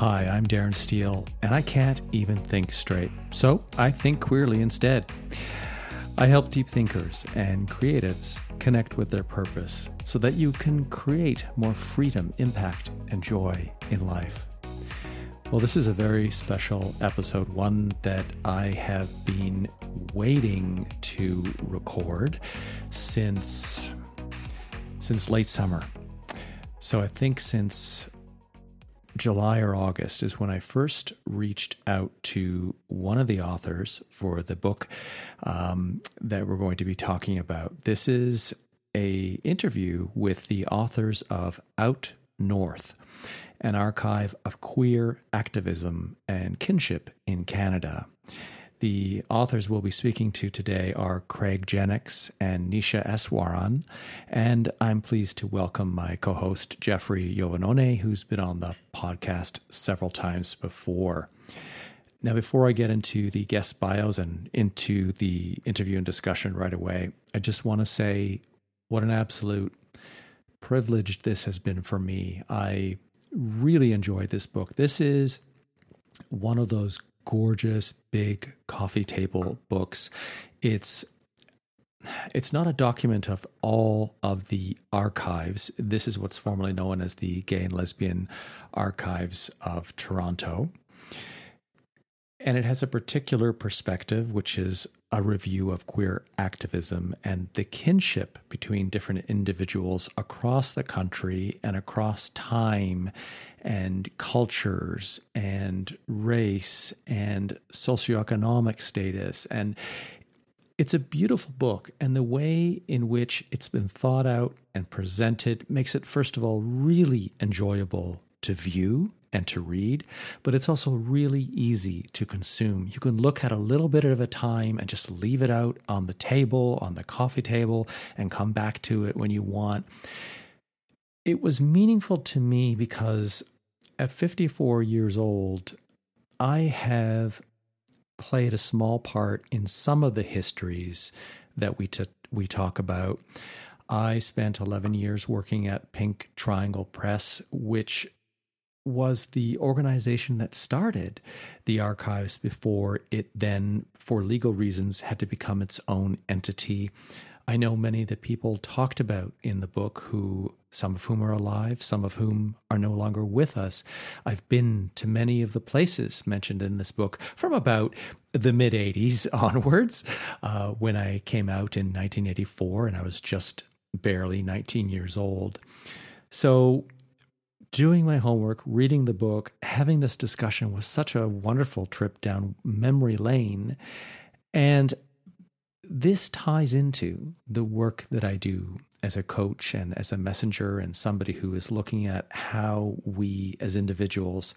Hi, I'm Darren Steele, and I can't even think straight. So I think queerly instead. I help deep thinkers and creatives connect with their purpose so that you can create more freedom, impact, and joy in life. Well, this is a very special episode, one that I have been waiting to record since since late summer. So I think since July or August is when I first reached out to one of the authors for the book um, that we're going to be talking about. This is a interview with the authors of Out North, an archive of queer activism and kinship in Canada. The authors we'll be speaking to today are Craig Jennings and Nisha Eswaran, and I'm pleased to welcome my co host, Jeffrey Iovannone, who's been on the podcast several times before. Now, before I get into the guest bios and into the interview and discussion right away, I just want to say what an absolute privilege this has been for me. I really enjoyed this book. This is one of those gorgeous big coffee table books. It's it's not a document of all of the archives. This is what's formerly known as the Gay and Lesbian Archives of Toronto. And it has a particular perspective, which is a review of queer activism and the kinship between different individuals across the country and across time and cultures and race and socioeconomic status. And it's a beautiful book, and the way in which it's been thought out and presented makes it, first of all, really enjoyable to view and to read, but it's also really easy to consume. You can look at a little bit at a time and just leave it out on the table, on the coffee table, and come back to it when you want. It was meaningful to me because at 54 years old, I have played a small part in some of the histories that we t- we talk about. I spent 11 years working at Pink Triangle Press, which was the organization that started the archives before it then, for legal reasons, had to become its own entity. I know many of the people talked about in the book who some of whom are alive, some of whom are no longer with us. I've been to many of the places mentioned in this book from about the mid 80s onwards, uh, when I came out in 1984 and I was just barely 19 years old. So doing my homework, reading the book, having this discussion was such a wonderful trip down memory lane. And this ties into the work that I do as a coach and as a messenger and somebody who is looking at how we as individuals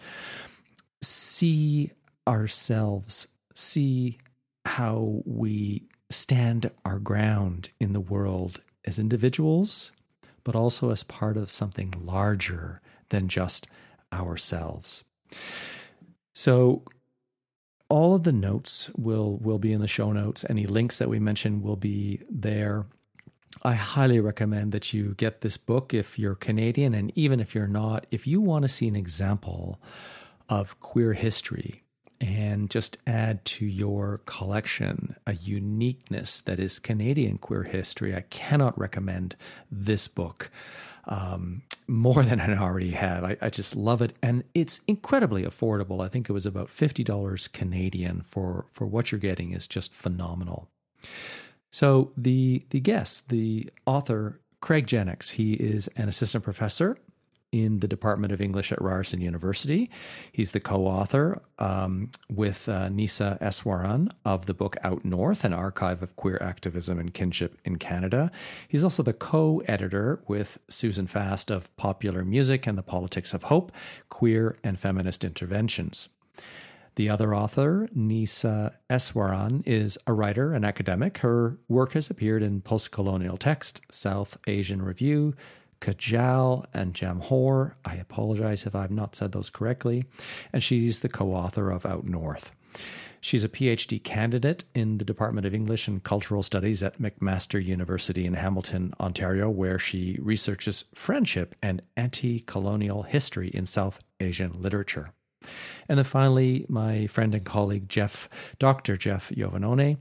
see ourselves, see how we stand our ground in the world as individuals, but also as part of something larger than just ourselves. So, all of the notes will will be in the show notes. Any links that we mention will be there. I highly recommend that you get this book if you're Canadian, and even if you're not, if you want to see an example of queer history and just add to your collection a uniqueness that is Canadian queer history, I cannot recommend this book um, more than I already have. I, I, just love it, and it's incredibly affordable. I think it was about fifty dollars Canadian for for what you're getting is just phenomenal. So the the guest, the author Craig Jennings, he is an assistant professor in the Department of English at Ryerson University. He's the co author um, with uh, Nisha Eswaran of the book Out North, an archive of queer activism and kinship in Canada. He's also the co editor with Susan Fast of Popular Music and the Politics of Hope Queer and Feminist Interventions. The other author, Nisha Eswaran, is a writer and academic. Her work has appeared in Postcolonial Text, South Asian Review, Kajal and Jamhor. I apologize if I've not said those correctly. And she's the co author of Out North. She's a PhD candidate in the Department of English and Cultural Studies at McMaster University in Hamilton, Ontario, where she researches friendship and anti colonial history in South Asian literature. And then finally, my friend and colleague, Jeff, Dr. Jeff Iovannone.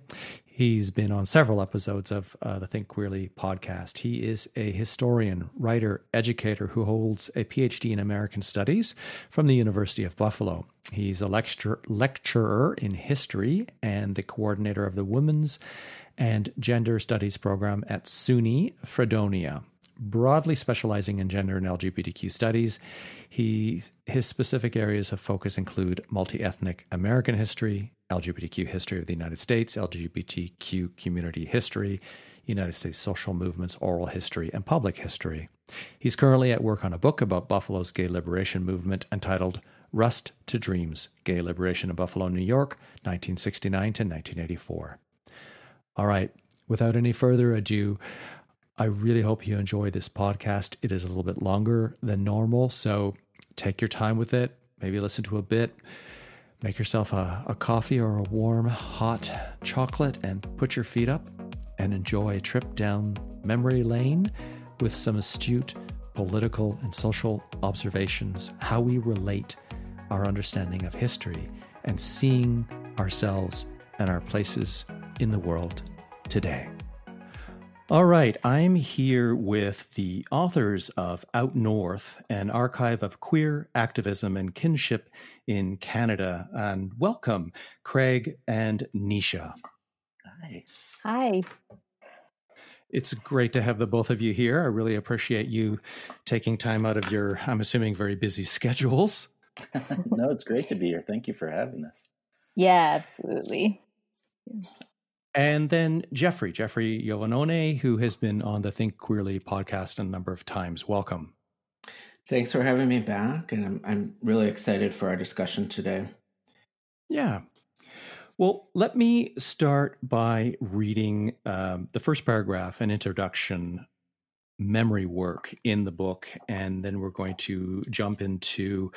He's been on several episodes of uh, the Think Queerly podcast. He is a historian, writer, educator who holds a PhD in American Studies from the University of Buffalo. He's a lecture, lecturer in history and the coordinator of the Women's and Gender Studies program at SUNY Fredonia broadly specializing in gender and LGBTQ studies. He his specific areas of focus include multi-ethnic American history, LGBTQ history of the United States, LGBTQ community history, United States social movements, oral history, and public history. He's currently at work on a book about Buffalo's gay liberation movement entitled Rust to Dreams Gay Liberation in Buffalo, New York, 1969 to 1984. All right, without any further ado, I really hope you enjoy this podcast. It is a little bit longer than normal, so take your time with it. Maybe listen to a bit. Make yourself a, a coffee or a warm, hot chocolate and put your feet up and enjoy a trip down memory lane with some astute political and social observations, how we relate our understanding of history and seeing ourselves and our places in the world today. All right, I'm here with the authors of Out North, an archive of queer activism and kinship in Canada. And welcome, Craig and Nisha. Hi. Hi. It's great to have the both of you here. I really appreciate you taking time out of your, I'm assuming, very busy schedules. no, it's great to be here. Thank you for having us. Yeah, absolutely. And then Jeffrey, Jeffrey Iovannone, who has been on the Think Queerly podcast a number of times. Welcome. Thanks for having me back. And I'm, I'm really excited for our discussion today. Yeah. Well, let me start by reading um, the first paragraph, an introduction memory work in the book. And then we're going to jump into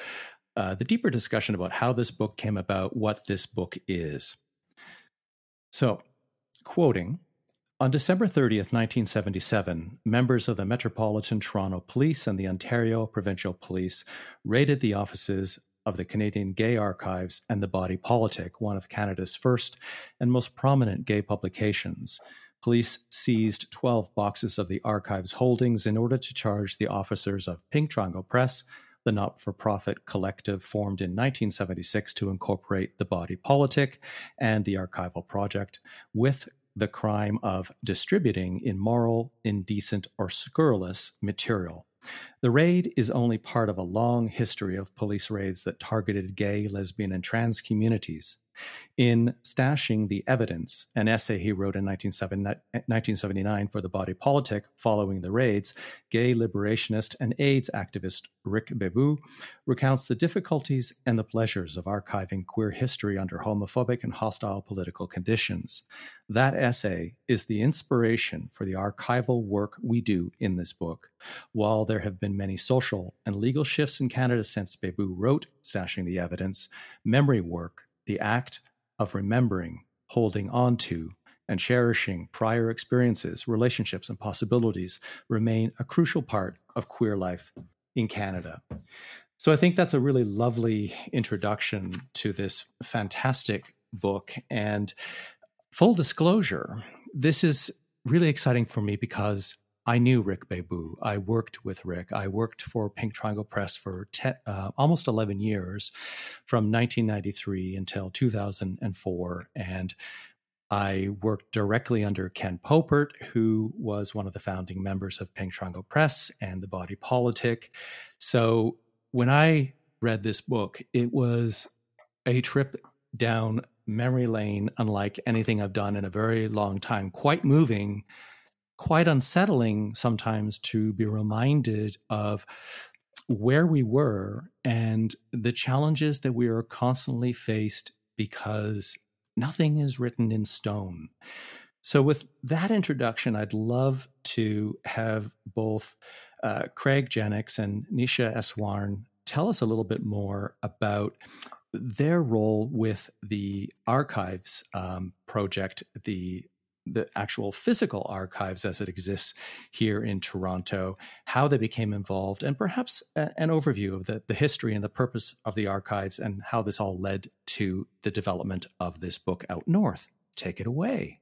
uh, the deeper discussion about how this book came about, what this book is. So, Quoting, on December 30th, 1977, members of the Metropolitan Toronto Police and the Ontario Provincial Police raided the offices of the Canadian Gay Archives and The Body Politic, one of Canada's first and most prominent gay publications. Police seized 12 boxes of the archive's holdings in order to charge the officers of Pink Triangle Press, the not for profit collective formed in 1976 to incorporate the body politic and the archival project with the crime of distributing immoral, indecent, or scurrilous material. The raid is only part of a long history of police raids that targeted gay, lesbian, and trans communities. In Stashing the Evidence, an essay he wrote in 1979 for the Body Politic following the raids, gay liberationist and AIDS activist Rick Bebout recounts the difficulties and the pleasures of archiving queer history under homophobic and hostile political conditions. That essay is the inspiration for the archival work we do in this book. While there have been many social and legal shifts in Canada since Bebout wrote Stashing the Evidence, memory work the act of remembering, holding on to, and cherishing prior experiences, relationships, and possibilities remain a crucial part of queer life in Canada. So I think that's a really lovely introduction to this fantastic book. And full disclosure, this is really exciting for me because I knew Rick Bebout. I worked with Rick. I worked for Pink Triangle Press for uh, almost 11 years from 1993 until 2004. And I worked directly under Ken Popert, who was one of the founding members of Pink Triangle Press and the Body Politic. So when I read this book, it was a trip down memory lane unlike anything I've done in a very long time, quite moving quite unsettling sometimes to be reminded of where we were and the challenges that we are constantly faced because nothing is written in stone. So, with that introduction, I'd love to have both uh, Craig Jennings and Nisha Eswaran tell us a little bit more about their role with the archives um, project, the the actual physical archives as it exists here in Toronto, how they became involved, and perhaps a, an overview of the, the history and the purpose of the archives and how this all led to the development of this book out north. Take it away.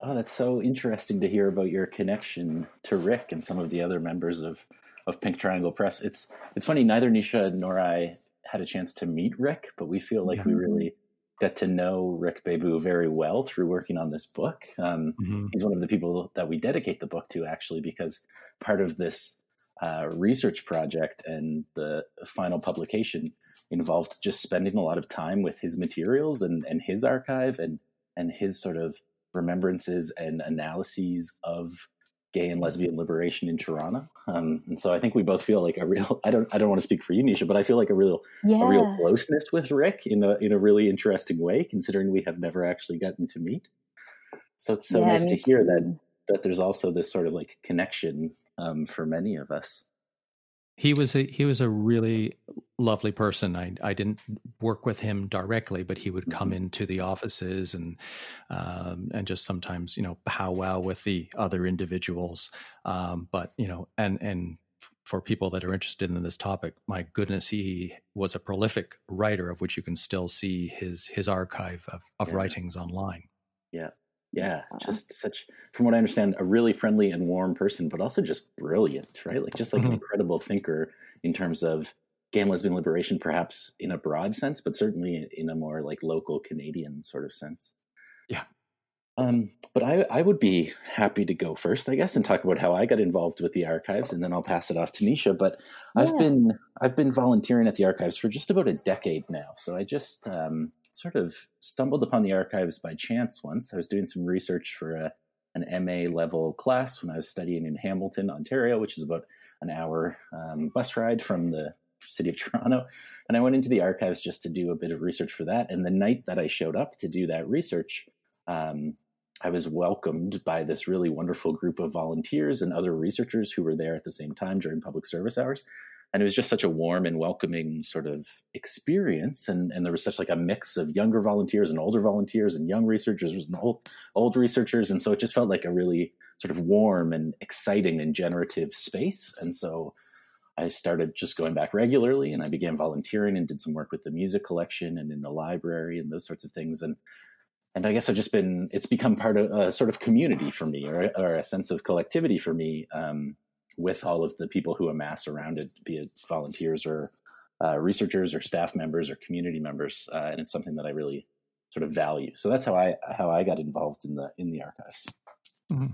Oh, that's so interesting to hear about your connection to Rick and some of the other members of, of Pink Triangle Press. It's it's funny, neither Nisha nor I had a chance to meet Rick, but we feel like yeah. we really got to know Rick Bebout very well through working on this book. Um, mm-hmm. He's one of the people that we dedicate the book to, actually, because part of this uh, research project and the final publication involved just spending a lot of time with his materials and, and his archive and and his sort of remembrances and analyses of gay and lesbian liberation in Toronto. Um, and so I think we both feel like a real I don't I don't want to speak for you, Nisha, but I feel like a real yeah. a real closeness with Rick in a in a really interesting way, considering we have never actually gotten to meet. So it's so yeah, nice to hear too. that that there's also this sort of like connection um, for many of us he was a he was a really lovely person. I I didn't work with him directly, but he would come mm-hmm. into the offices and um, and just sometimes you know powwow with the other individuals. Um, but you know, and and for people that are interested in this topic, my goodness, he was a prolific writer of which you can still see his his archive of, of yeah. writings online. Yeah, yeah, just such, from what I understand, a really friendly and warm person, but also just brilliant, right? Like just like mm-hmm. an incredible thinker in terms of gay and lesbian liberation, perhaps in a broad sense, but certainly in a more like local Canadian sort of sense. Yeah. Um, but I, I would be happy to go first, I guess, and talk about how I got involved with the archives, and then I'll pass it off to Nisha. But yeah. I've been I've been volunteering at the archives for just about a decade now, so I just um, sort of stumbled upon the archives by chance once. I was doing some research for a, an MA level class when I was studying in Hamilton, Ontario, which is about an hour um, bus ride from the city of Toronto. And I went into the archives just to do a bit of research for that. And the night that I showed up to do that research, um, I was welcomed by this really wonderful group of volunteers and other researchers who were there at the same time during public service hours and it was just such a warm and welcoming sort of experience. And and there was such like a mix of younger volunteers and older volunteers and young researchers and old old researchers. And so it just felt like a really sort of warm and exciting and generative space. And so I started just going back regularly and I began volunteering and did some work with the music collection and in the library and those sorts of things. And and I guess I've just been it's become part of a sort of community for me or, or a sense of collectivity for me um, with all of the people who amass around it, be it volunteers or uh, researchers or staff members or community members, uh, and it's something that I really sort of value. So that's how I how I got involved in the in the archives. Mm-hmm.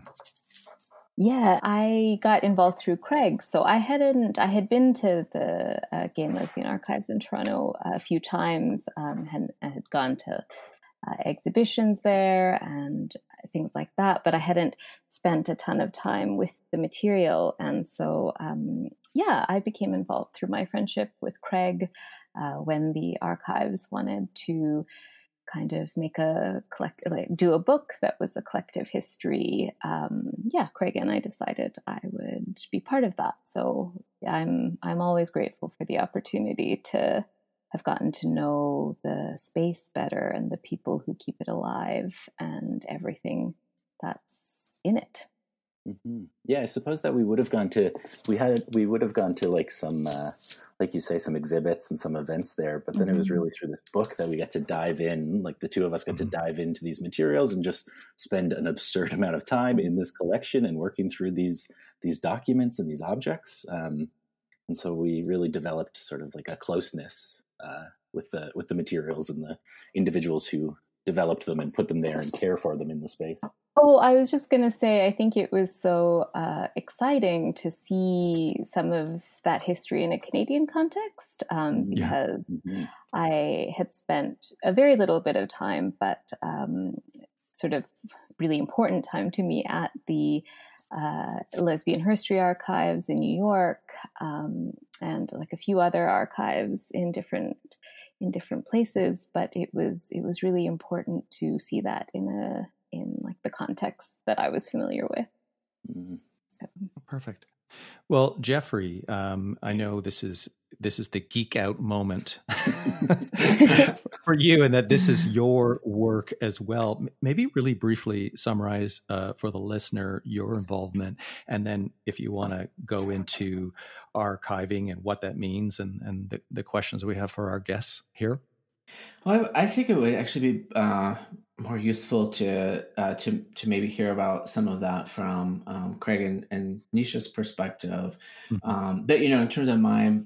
Yeah, I got involved through Craig. So I hadn't, I had been to the uh, Gay and Lesbian Archives in Toronto a few times, um, and had gone to uh, exhibitions there and things like that. But I hadn't spent a ton of time with the material. And so, um, yeah, I became involved through my friendship with Craig uh, when the archives wanted to kind of make a collect like do a book that was a collective history um, yeah craig and i decided i would be part of that so i'm i'm always grateful for the opportunity to have gotten to know the space better and the people who keep it alive and everything that's in it. Mm-hmm. Yeah, I suppose that we would have gone to we had we would have gone to like some uh, like you say some exhibits and some events there, but then mm-hmm. it was mm-hmm. really through this book that we got to dive in. Like the two of us got mm-hmm. to dive into these materials and just spend an absurd amount of time in this collection and working through these these documents and these objects. Um, and so we really developed sort of like a closeness uh, with the with the materials and the individuals who developed them and put them there and care for them in the space. Oh, I was just going to say, I think it was so uh, exciting to see some of that history in a Canadian context um, because yeah. mm-hmm. I had spent a very little bit of time, but um, sort of really important time to me at the uh, Lesbian Herstory Archives in New York, um, and like a few other archives in different in different places. But it was it was really important to see that in a in like the context that I was familiar with. Mm-hmm. Perfect. Well, Jeffrey, um, I know this is this is the geek out moment for you, and that this is your work as well. Maybe really briefly summarize uh, for the listener your involvement, and then if you want to go into archiving and what that means, and and the, the questions we have for our guests here. Well, I, I think it would actually be uh, more useful to uh, to to maybe hear about some of that from um, Craig and, and Nisha's perspective. Mm-hmm. Um, but you know, in terms of my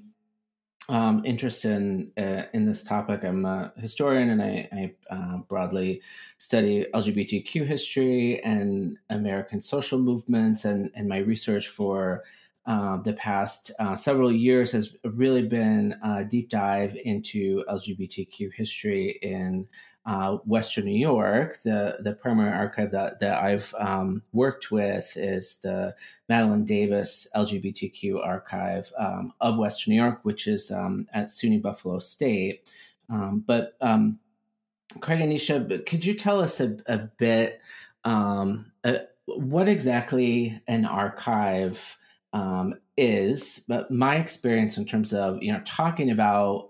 um, interest in uh, in this topic, I'm a historian and I, I uh, broadly study LGBTQ history and American social movements, and and my research for uh, the past uh, several years has really been a deep dive into LGBTQ history in uh, Western New York. The the primary archive that, that I've um, worked with is the Madeline Davis LGBTQ archive um, of Western New York, which is um, at SUNY Buffalo State. Um, but um, Craig and Nisha, could you tell us a, a bit um, uh, what exactly an archive? is, but my experience in terms of you know talking about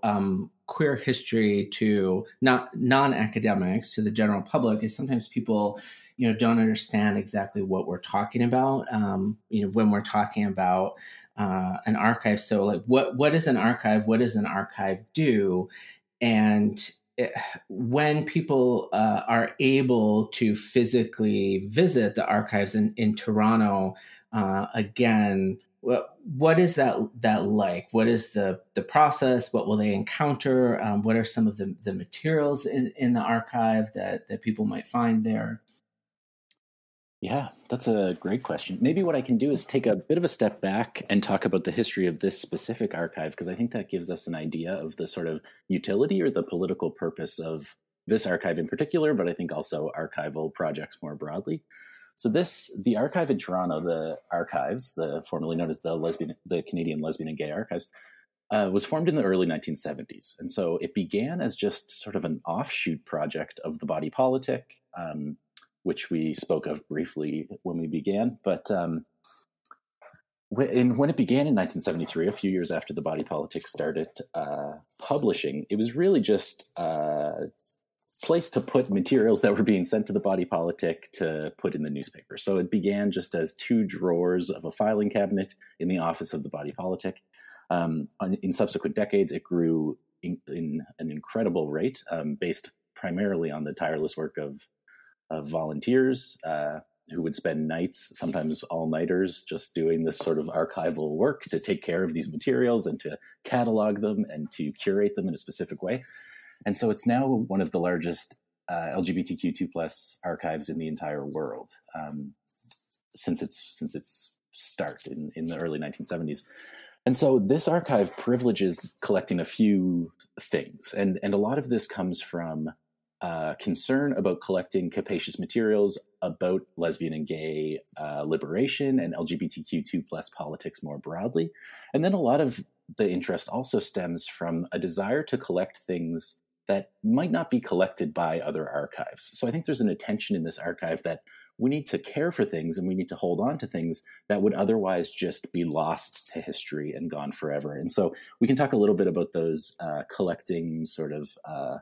queer history to not non-academics to the general public is sometimes people you know don't understand exactly what we're talking about. Um, you know when we're talking about uh, an archive. So like what what is an archive? What does an archive do? And when people uh, are able to physically visit the archives in, in Toronto, uh, again what what is that that like? What is the the process? What will they encounter? Um, what are some of the, the materials in, in the archive that that people might find there? Yeah that's a great question. Maybe what i can do is take a bit of a step back and talk about the history of this specific archive because i think that gives us an idea of the sort of utility or the political purpose of this archive in particular but i think also archival projects more broadly so this, the archive in Toronto, the archives, the formerly known as the lesbian, the Canadian Lesbian and Gay Archives, uh, was formed in the early 1970s, and so it began as just sort of an offshoot project of the body politic, um, which we spoke of briefly when we began. But um, when, when it began in 1973, a few years after the body politic started uh, publishing, it was really just uh, place to put materials that were being sent to the body politic to put in the newspaper. So it began just as two drawers of a filing cabinet in the office of the body politic. Um, in subsequent decades, it grew in, in an incredible rate, um, based primarily on the tireless work of, of volunteers uh, who would spend nights, sometimes all nighters, just doing this sort of archival work to take care of these materials and to catalog them and to curate them in a specific way. And so it's now one of the largest uh, LGBTQ2 plus archives in the entire world um, since its since its start in, in the early 1970s. And so this archive privileges collecting a few things, and and a lot of this comes from uh, concern about collecting capacious materials about lesbian and gay uh, liberation and LGBTQ2 plus politics more broadly, and then a lot of the interest also stems from a desire to collect things that might not be collected by other archives. So I think there's an attention in this archive that we need to care for things and we need to hold on to things that would otherwise just be lost to history and gone forever. And so we can talk a little bit about those uh, collecting sort of uh,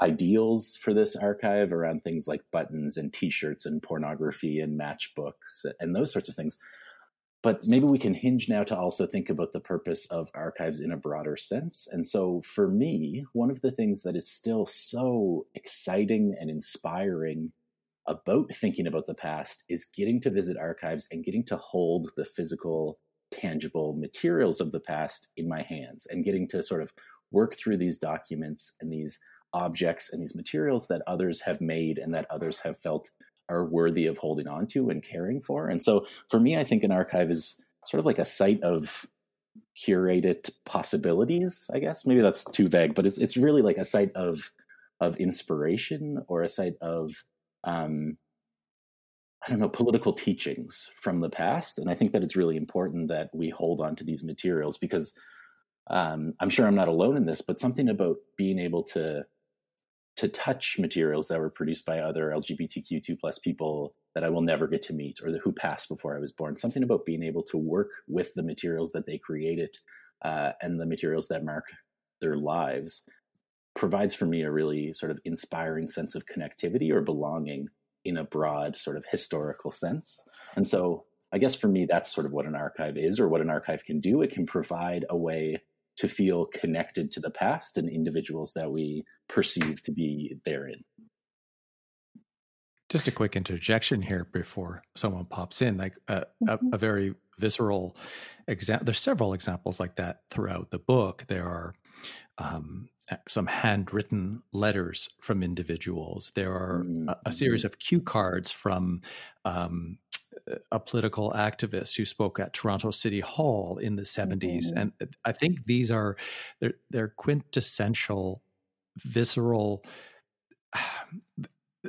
ideals for this archive around things like buttons and t-shirts and pornography and matchbooks and those sorts of things but maybe we can hinge now to also think about the purpose of archives in a broader sense. And so for me, one of the things that is still so exciting and inspiring about thinking about the past is getting to visit archives and getting to hold the physical, tangible materials of the past in my hands and getting to sort of work through these documents and these objects and these materials that others have made and that others have felt are worthy of holding on to and caring for. And so for me, I think an archive is sort of like a site of curated possibilities, I guess. Maybe that's too vague, but it's it's really like a site of of inspiration or a site of um, I don't know, political teachings from the past. And I think that it's really important that we hold on to these materials because um, I'm sure I'm not alone in this, but something about being able to to touch materials that were produced by other LGBTQ2 plus people that I will never get to meet or who passed before I was born. Something about being able to work with the materials that they created uh, and the materials that mark their lives provides for me a really sort of inspiring sense of connectivity or belonging in a broad sort of historical sense. And so I guess for me, that's sort of what an archive is or what an archive can do. It can provide a way to feel connected to the past and individuals that we perceive to be therein. Just a quick interjection here before someone pops in, like uh, mm-hmm. a, a, very visceral example. There's several examples like that throughout the book. There are um, some handwritten letters from individuals. There are a, a, series mm-hmm. of cue cards from um, a political activist who spoke at Toronto City Hall in the 70s. Mm-hmm. And I think these are they're, they're quintessential, visceral.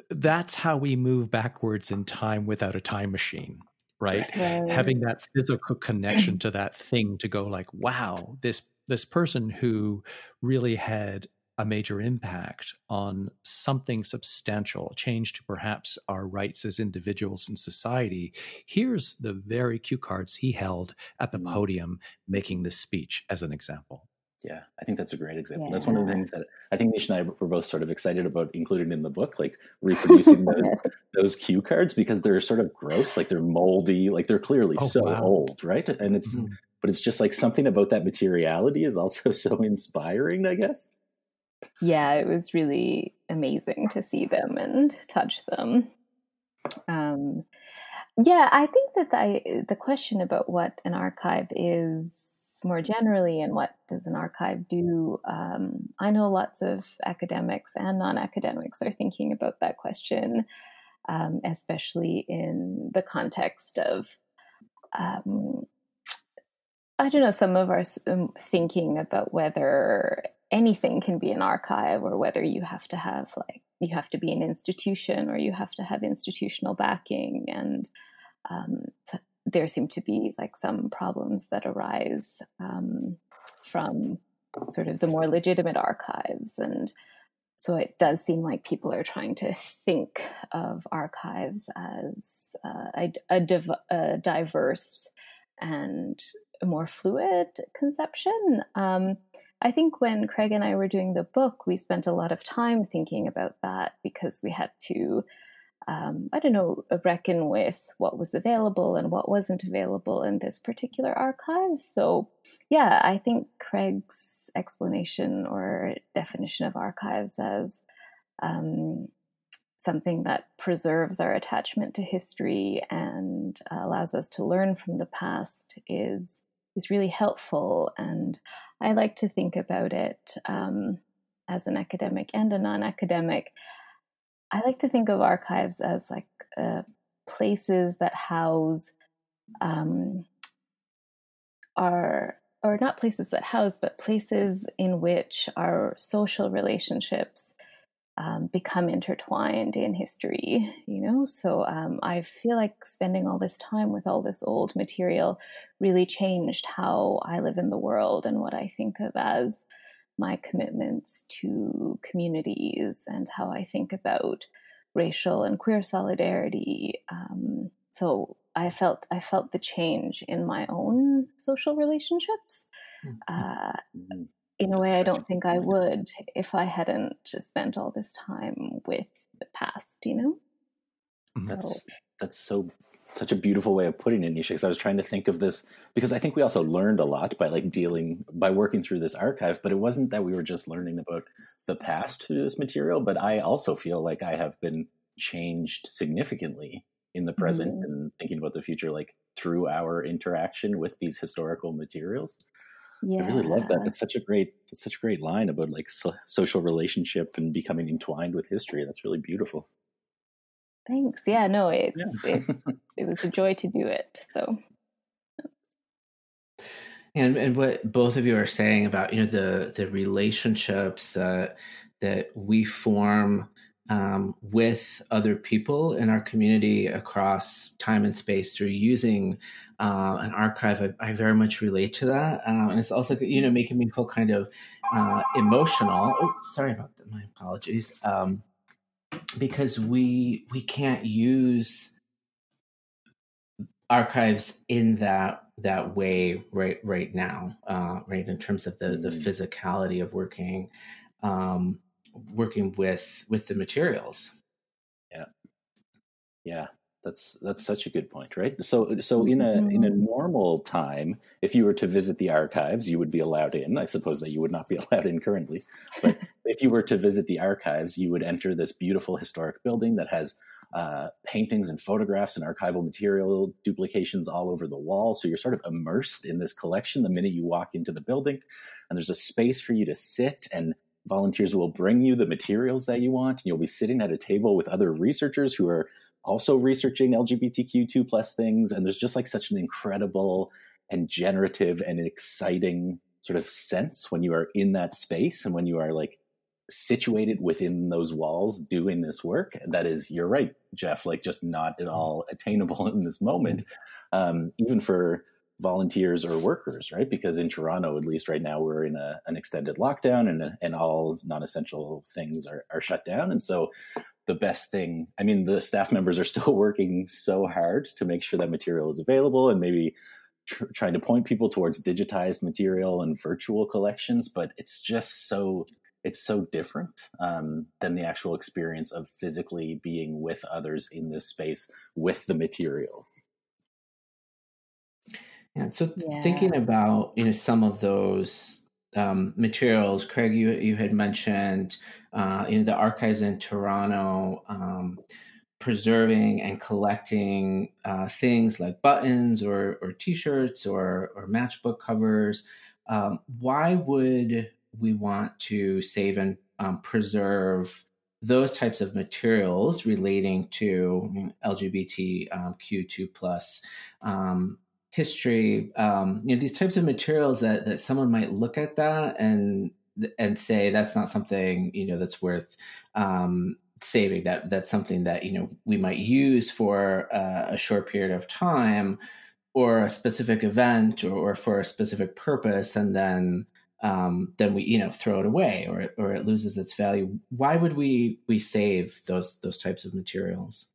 That's how we move backwards in time without a time machine right? right? Having that physical connection to that thing to go like, wow, this this person who really had a major impact on something substantial, change to perhaps our rights as individuals in society. Here's the very cue cards he held at the mm. podium making this speech as an example. Yeah, I think that's a great example. Yeah. That's one of the things that I think Nisha and I were both sort of excited about included in the book, like reproducing those, those cue cards because they're sort of gross, like they're moldy, like they're clearly oh, so wow. old, right? And it's, mm. but it's just like something about that materiality is also so inspiring, I guess yeah, it was really amazing to see them and touch them. Um, yeah, I think that the, the question about what an archive is more generally and what does an archive do, um, I know lots of academics and non academics are thinking about that question, um, especially in the context of. Um, I don't know, some of our um, thinking about whether anything can be an archive or whether you have to have like you have to be an institution or you have to have institutional backing. And um, there seem to be like some problems that arise um, from sort of the more legitimate archives. And so it does seem like people are trying to think of archives as uh, a, a, div- a, diverse and more fluid conception. Um, I think when Craig and I were doing the book, we spent a lot of time thinking about that because we had to, um, I don't know, reckon with what was available and what wasn't available in this particular archive. So, yeah, I think Craig's explanation or definition of archives as um, something that preserves our attachment to history and allows us to learn from the past is is really helpful. And I like to think about it um, as an academic and a non academic. I like to think of archives as like uh, places that house um, are, or not places that house, but places in which our social relationships um, become intertwined in history, you know? So um, I feel like spending all this time with all this old material really changed how I live in the world and what I think of as my commitments to communities and how I think about racial and queer solidarity. Um, so I felt I felt the change in my own social relationships. Mm-hmm. Uh, mm-hmm in a way I don't think I would if I hadn't spent all this time with the past, you know? Mm, that's so. that's so such a beautiful way of putting it, Nisha. Because I was trying to think of this because I think we also learned a lot by like dealing by working through this archive. But it wasn't that we were just learning about the past through this material. But I also feel like I have been changed significantly in the present mm-hmm. and thinking about the future, like through our interaction with these historical materials. Yeah. I really love that. It's such a great, it's such a great line about like so, social relationship and becoming entwined with history. That's really beautiful. Thanks. Yeah, no, it's, yeah. it, it was a joy to do it. So. And and what both of you are saying about you know the the relationships that that we form um, with other people in our community across time and space through using uh, an archive. I, I, very much relate to that, um, and it's also you know making me feel kind of uh, emotional. Oh, sorry about that. My apologies. Um, because we we can't use archives in that that way right right now, uh, right in terms of the the physicality of working um, working with with the materials. Yeah, yeah, that's that's such a good point, right? So so in a in a mm-hmm. normal time, if you were to visit the archives, you would be allowed in. I suppose that you would not be allowed in currently, but if you were to visit the archives, you would enter this beautiful historic building that has uh, paintings and photographs and archival material duplications all over the wall. So you're sort of immersed in this collection the minute you walk into the building, and there's a space for you to sit and volunteers will bring you the materials that you want and you'll be sitting at a table with other researchers who are also researching LGBTQ2 plus things. And there's just like such an incredible and generative and exciting sort of sense when you are in that space and when you are like situated within those walls doing this work. That is you're right jeff like just not at all attainable in this moment. Um, even for volunteers or workers right because in toronto at least right now we're in a, an extended lockdown and, and all non-essential things are, are shut down and so the best thing. I mean, the staff members are still working so hard to make sure that material is available and maybe tr- trying to point people towards digitized material and virtual collections, but it's just so it's so different um, than the actual experience of physically being with others in this space with the material. Yeah. So yeah. thinking about you know some of those um, materials. Craig, you you had mentioned uh, you know the archives in Toronto um, preserving and collecting uh, things like buttons or or T-shirts or or matchbook covers. Um, why would we want to save and um, preserve those types of materials relating to LGBTQ2 um, plus um, history, um, you know, these types of materials that that someone might look at that and and say that's not something you know that's worth um, saving. That that's something that you know we might use for uh, a short period of time or a specific event or, or for a specific purpose, and then um, then we you know throw it away or or it loses its value. Why would we we save those those types of materials?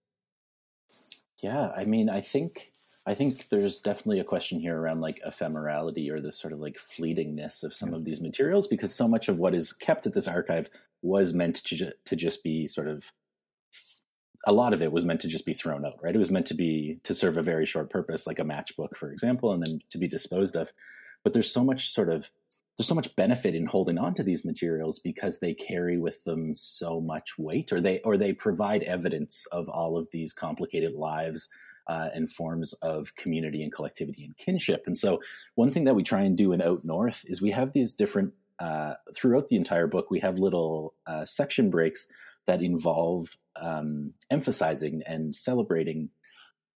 Yeah, I mean, I think I think there's definitely a question here around like ephemerality or this sort of like fleetingness of some of these materials because so much of what is kept at this archive was meant to ju- to just be sort of a lot of it was meant to just be thrown out, right? It was meant to be to serve a very short purpose, like a matchbook, for example, and then to be disposed of. But there's so much sort of there's so much benefit in holding on to these materials because they carry with them so much weight, or they or they provide evidence of all of these complicated lives uh, and forms of community and collectivity and kinship. And so, one thing that we try and do in Out North is we have these different, uh, throughout the entire book, we have little uh, section breaks that involve um, emphasizing and celebrating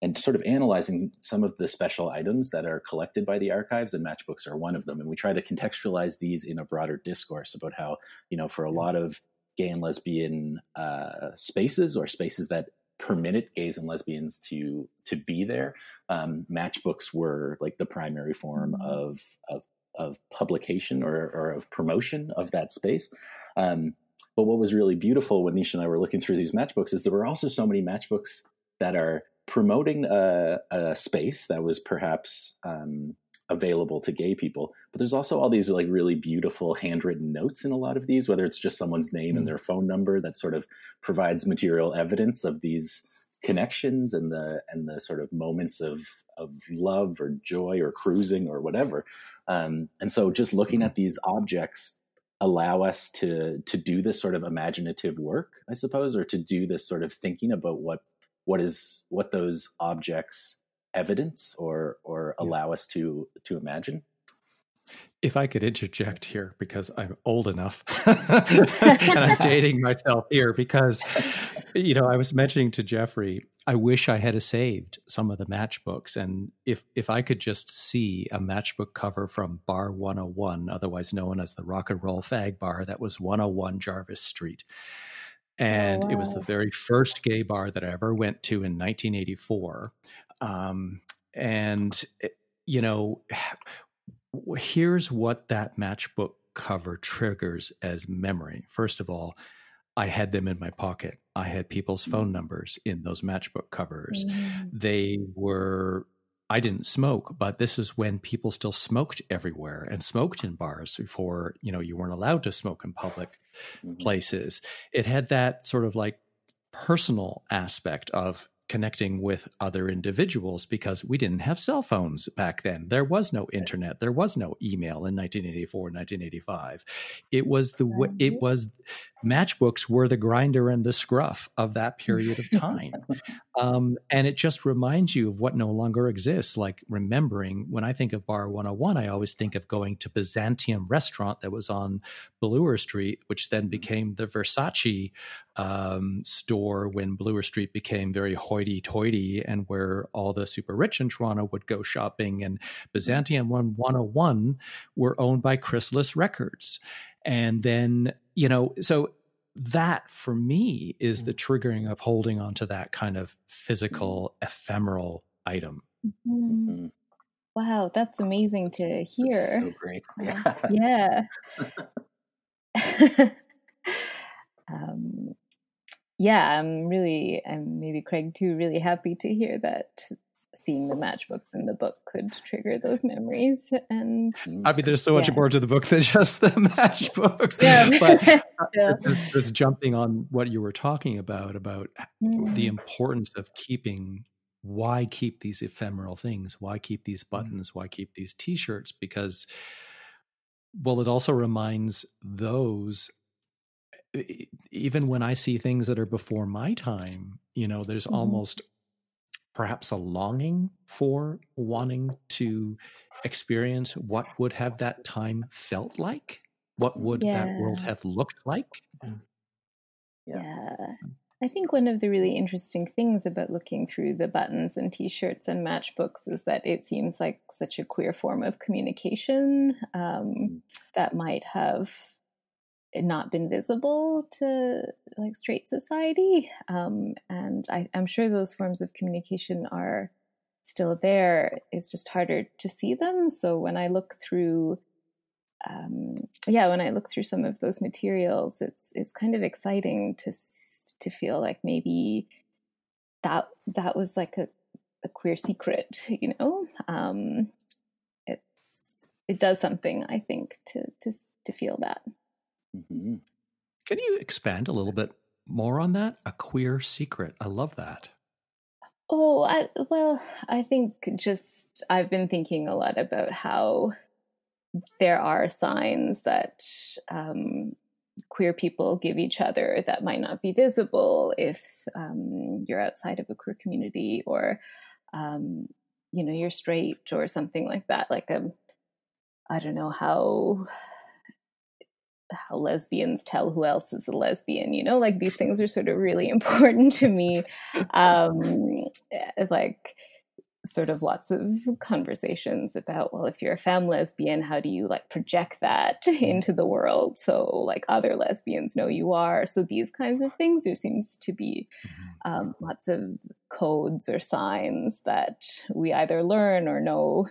and sort of analyzing some of the special items that are collected by the archives and matchbooks are one of them and we try to contextualize these in a broader discourse about how you know for a lot of gay and lesbian uh, spaces or spaces that permitted gays and lesbians to to be there. Um, matchbooks were like the primary form mm-hmm. of of of publication or, or of promotion of that space. Um, but what was really beautiful when Nisha and I were looking through these matchbooks is there were also so many matchbooks that are promoting a, a space that was perhaps um, available to gay people. But there's also all these like really beautiful handwritten notes in a lot of these, whether it's just someone's name mm-hmm. and mm. their phone number that sort of provides material evidence of these connections and the and the sort of moments of of love or joy or cruising or whatever. Um, and so just looking mm-hmm. at these objects allow us to to do this sort of imaginative work, I suppose, or to do this sort of thinking about what what is what those objects evidence or or allow us to to imagine if I could interject here because I'm old enough and I'm dating myself here because, you know, I was mentioning to Jeffrey, I wish I had saved some of the matchbooks. And if, if I could just see a matchbook cover from Bar 101, otherwise known as the Rock and Roll Fag Bar, that was 101 Jarvis Street. And wow. it was the oh, very first gay bar that I ever went to in 1984. Um, and, eh, you know, here's what that matchbook cover triggers as memory. First of all, I had them in my pocket. I had people's phone mm. numbers in those matchbook covers. Mm. They were I didn't smoke, but this is when people still smoked everywhere and smoked in bars before, you know, you weren't allowed to smoke in public mm-hmm. places. It had that sort of like personal aspect of connecting with other individuals because we didn't have cell phones back then. There was no internet. There was no email in 1984, 1985. It was the it was matchbooks were the grinder and the scruff of that period of time. um, and it just reminds you of what no longer exists. Like remembering when I think of Bar 101, I always think of going to Byzantium restaurant that was on Bloor Street, which then mm-hmm. became the Versace um, store when Bloor Street became very hoity toity and where all the super rich in Toronto would go shopping. And Byzantium 101 were owned by Chrysalis Records. And then, you know, so that for me is the triggering of holding on to that kind of physical, ephemeral item. Mm-hmm. mm-hmm. Wow, that's amazing to hear. That's so great. yeah. um, yeah, I'm really, and maybe Craig too, really happy to hear that seeing the matchbooks in the book could trigger those memories. And I mean, there's so much yeah. more to the book than just the matchbooks. Yeah. but yeah. just jumping on what you were talking about, about mm. the importance of keeping why keep these ephemeral things? Why keep these mm. buttons? Why keep these t-shirts? Because well, it also reminds those even when I see things that are before my time, you know, there's mm-hmm. almost perhaps a longing for wanting to experience what would have that time felt like what would yeah. that world have looked like yeah. yeah. i think one of the really interesting things about looking through the buttons and t-shirts and matchbooks is that it seems like such a queer form of communication um, mm. that might have not been visible to like straight society. Um, and I, i'm sure those forms of communication are still there. It's just harder to see them. So when i look through um, yeah when i look through some of those materials it's it's kind of exciting to to feel like maybe that that was like a, a queer secret you know? Um, it's it does something i think to to to feel that Mm-hmm. Can you expand a little bit more on that? A queer secret. I love that. Oh, I, well, I think just I've been thinking a lot about how there are signs that um, queer people give each other that might not be visible if um, you're outside of a queer community or, um, you know, you're straight or something like that. Like a, um, I don't know how how lesbians tell who else is a lesbian you know? Like these things are sort of really important to me. Um eh, like sort of lots of conversations about well if you're a femme lesbian how do you like project that into the world so like other lesbians know you are? So these kinds of things there seems to be mm-hmm. um, lots of codes or signs that we either learn or know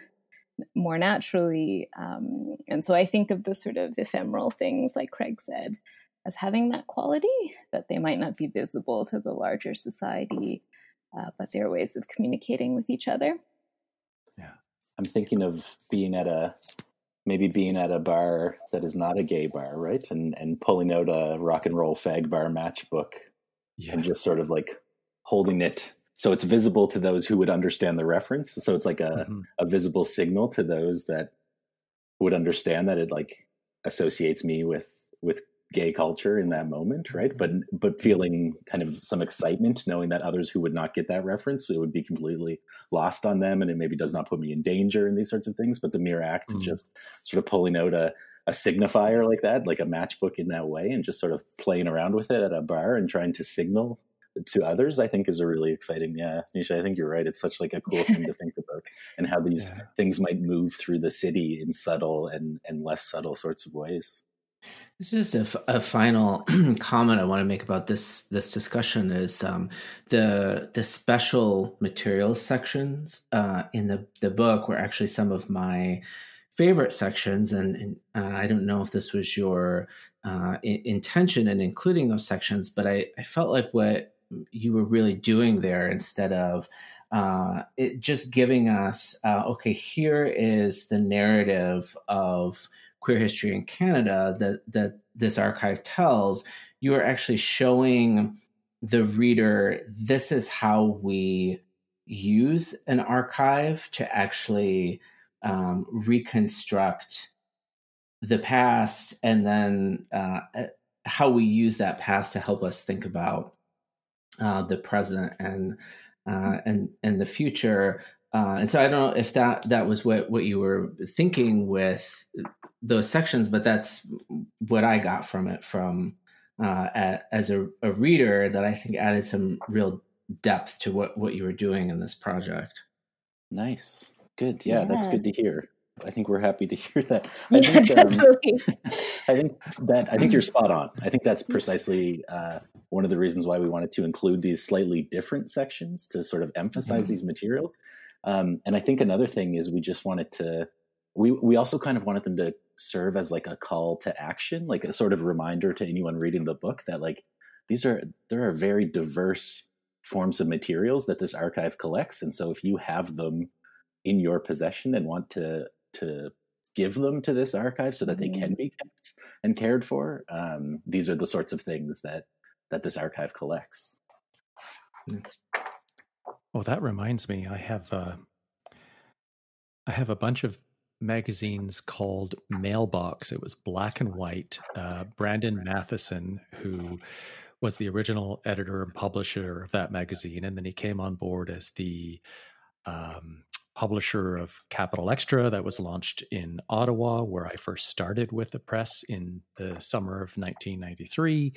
more naturally. Um, and so I think of the sort of ephemeral things, like Craig said, as having that quality that they might not be visible to the larger society, uh, but they're ways of communicating with each other. Yeah. I'm thinking of being at a maybe being at a bar that is not a gay bar, right? And and pulling out a rock and roll fag bar matchbook yeah. and just sort of like holding it so it's visible to those who would understand the reference so it's like a, mm-hmm. a visible signal to those that would understand that it like associates me with with gay culture in that moment right but mm-hmm. but feeling kind of some excitement knowing that others who would not get that reference it would be completely lost on them and it maybe does not put me in danger and these sorts of things but the mere act mm-hmm. of just sort of pulling out a a signifier like that like a matchbook in that way and just sort of playing around with it at a bar and trying to signal to others, I think is a really exciting. Yeah, Nisha, I think you're right. It's such like a cool thing to think about, and how these yeah. things might move through the city in subtle and and less subtle sorts of ways. This is a, a final comment I want to make about this this discussion is um, the the special materials sections uh, in the the book were actually some of my favorite sections, and, and uh, I don't know if this was your uh, intention in including those sections, but I, I felt like what you were really doing there instead of uh, it just giving us uh, okay, here is the narrative of queer history in Canada that that this archive tells. You are actually showing the reader this is how we use an archive to actually um, reconstruct the past and then uh, how we use that past to help us think about uh, the present and uh, and and the future. Uh, and so I don't know if that that was what what you were thinking with those sections, but that's what I got from it from uh, as a, a reader that I think added some real depth to what what you were doing in this project. Nice, good, yeah, yeah. that's good to hear. I think we're happy to hear that. I yeah, think, definitely. Um, I think that I think you're spot on. I think that's precisely uh, one of the reasons why we wanted to include these slightly different sections to sort of emphasize mm-hmm. these materials. Um, and I think another thing is we just wanted to. We we also kind of wanted them to serve as like a call to action, like a sort of reminder to anyone reading the book that like these are there are very diverse forms of materials that this archive collects, and so if you have them in your possession and want to to give them to this archive so that they can mm-hmm. be kept and cared for. Um, these are the sorts of things that that this archive collects. Oh, that reminds me. I have uh, I have a bunch of magazines called Mailbox. It was black and white. Uh, Brandon Matheson, who was the original editor and publisher of that magazine, and then he came on board as the um, publisher of Capital Xtra that was launched in Ottawa, where I first started with the press in the summer of 1993.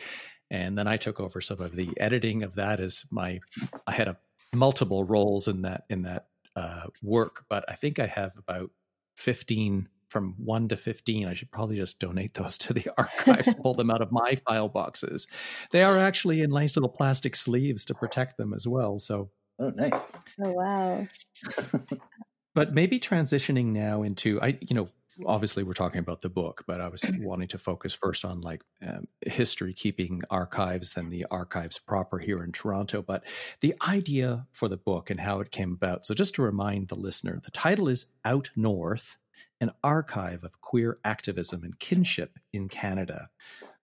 And then I took over some of the editing of that as my, I had a multiple roles in that, in that uh, work, but I think I have about 15 from 1 to 15 i should probably just donate those to the archives pull them out of my file boxes they are actually in nice little plastic sleeves to protect them as well so Oh, nice. Oh, wow. but maybe transitioning now into, I, you know, obviously we're talking about the book, but I was wanting to focus first on like um, history keeping archives and the archives proper here in Toronto. But the idea for the book and how it came about. So just to remind the listener, the title is Out North, an archive of queer activism and kinship in Canada.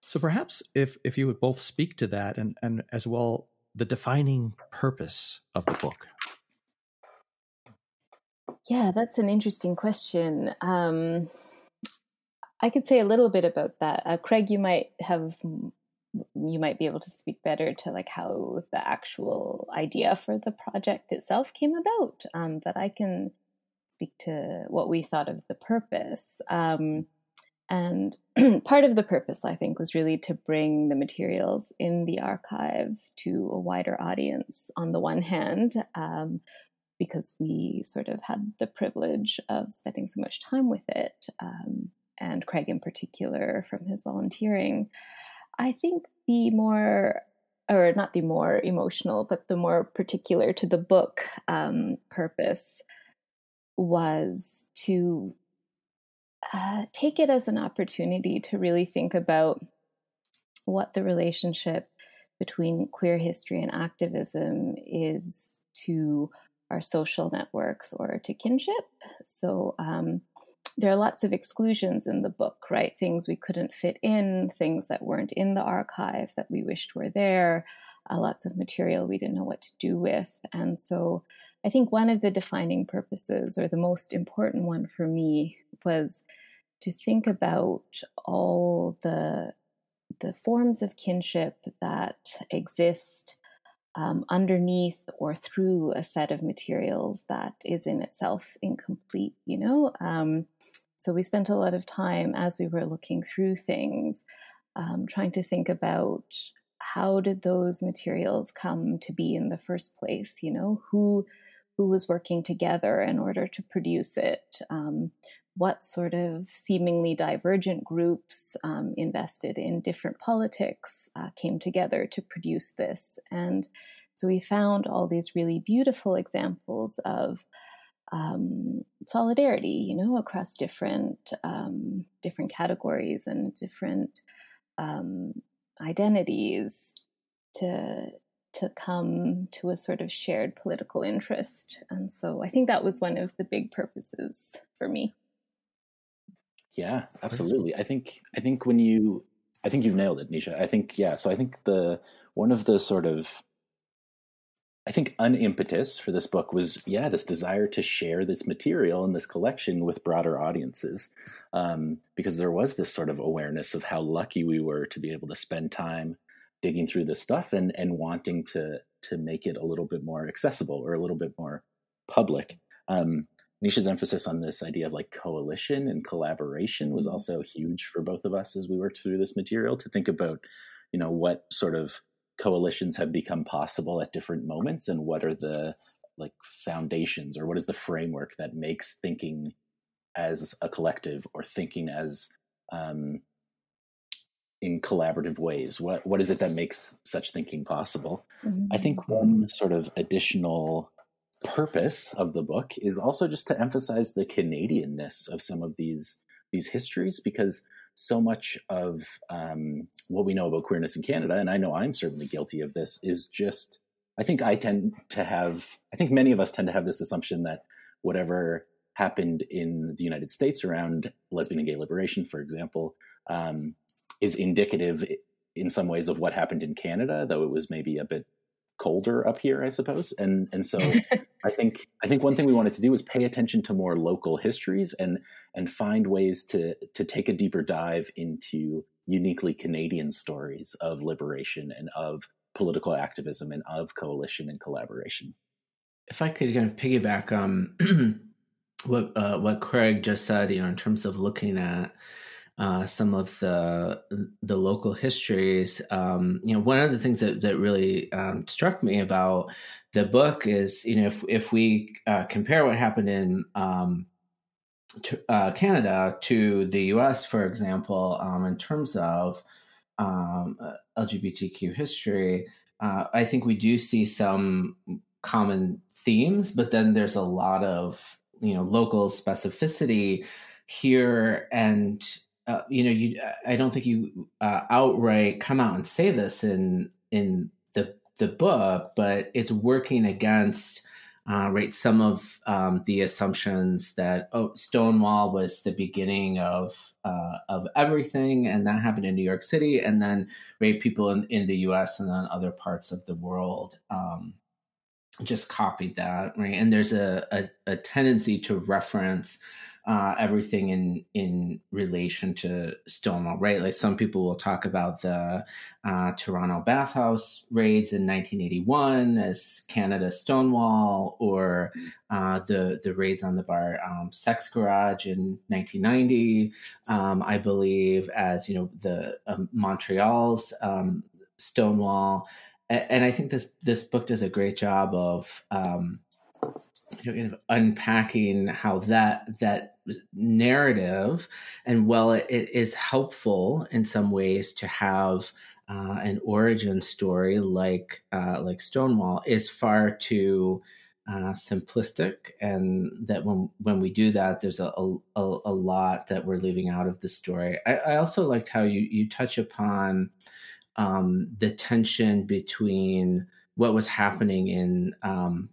So perhaps if if you would both speak to that and and as well the defining purpose of the book? Yeah, that's an interesting question. Um, I could say a little bit about that. Uh, Craig, you might have you might be able to speak better to like how the actual idea for the project itself came about. Um, but I can speak to what we thought of the purpose. Um, and part of the purpose, I think, was really to bring the materials in the archive to a wider audience, on the one hand, um, because we sort of had the privilege of spending so much time with it, um, and Craig in particular from his volunteering. I think the more or not the more emotional, but the more particular to the book um, purpose was to uh, take it as an opportunity to really think about what the relationship between queer history and activism is to our social networks or to kinship. So um, there are lots of exclusions in the book, right? Things we couldn't fit in, things that weren't in the archive that we wished were there, uh, lots of material we didn't know what to do with. And so I think one of the defining purposes, or the most important one for me, was to think about all the the forms of kinship that exist um, underneath or through a set of materials that is in itself incomplete. You know, um, so we spent a lot of time as we were looking through things, um, trying to think about how did those materials come to be in the first place. You know, who who was working together in order to produce it? Um, what sort of seemingly divergent groups um, invested in different politics uh, came together to produce this. And so we found all these really beautiful examples of um, solidarity, you know, across different um, different categories and different um, identities to to come to a sort of shared political interest. And so I think that was one of the big purposes for me. Yeah, absolutely. I think I think when you I think you've nailed it, Nisha. I think yeah, so I think the one of the sort of I think an impetus for this book was yeah, this desire to share this material and this collection with broader audiences. Um, because there was this sort of awareness of how lucky we were to be able to spend time digging through this stuff and and wanting to to make it a little bit more accessible or a little bit more public. Um, Nisha's emphasis on this idea of like coalition and collaboration was mm-hmm. also huge for both of us as we worked through this material to think about, you know, what sort of coalitions have become possible at different moments and what are the like foundations or what is the framework that makes thinking as a collective or thinking as um, in collaborative ways what what is it that makes such thinking possible mm-hmm. i think one sort of additional purpose of the book is also just to emphasize the Canadianness of some of these these histories because so much of um, what we know about queerness in Canada, and I know I'm certainly guilty of this, is just I think I tend to have I think many of us tend to have this assumption that whatever happened in the United States around lesbian and gay liberation, for example, um, is indicative in some ways of what happened in Canada, though it was maybe a bit colder up here, I suppose. And and so I think I think one thing we wanted to do was pay attention to more local histories and and find ways to to take a deeper dive into uniquely Canadian stories of liberation and of political activism and of coalition and collaboration. If I could kind of piggyback um what uh, what Craig just said, you know, in terms of looking at uh, some of the the local histories. Um, you know, one of the things that that really um, struck me about the book is, you know, if if we uh, compare what happened in um, to, uh, Canada to the U.S., for example, um, in terms of um, uh, LGBTQ history, uh, I think we do see some common themes, but then there's a lot of you know local specificity here and uh, you know, you I don't think you uh, outright come out and say this in in the the book, but it's working against uh, right some of um, the assumptions that oh Stonewall was the beginning of uh, of everything, and that happened in New York City, and then right people in in the U.S. and then other parts of the world. Um, just copied that right and there's a, a, a tendency to reference uh, everything in in relation to Stonewall, right? Like some people will talk about the uh, Toronto bathhouse raids in 1981 as Canada Stonewall, or uh, the the raids on the bar um, Sex Garage in 1990, um, I believe, as you know the um, Montreal's um, Stonewall, and, and, I think this this book does a great job of um, you know, kind of unpacking how that that narrative and while it, it is helpful in some ways to have uh, an origin story like uh, like Stonewall is far too uh, simplistic, and that when when we do that, there's a, a, a lot that we're leaving out of the story. I, I also liked how you you touch upon um, the tension between what was happening in um,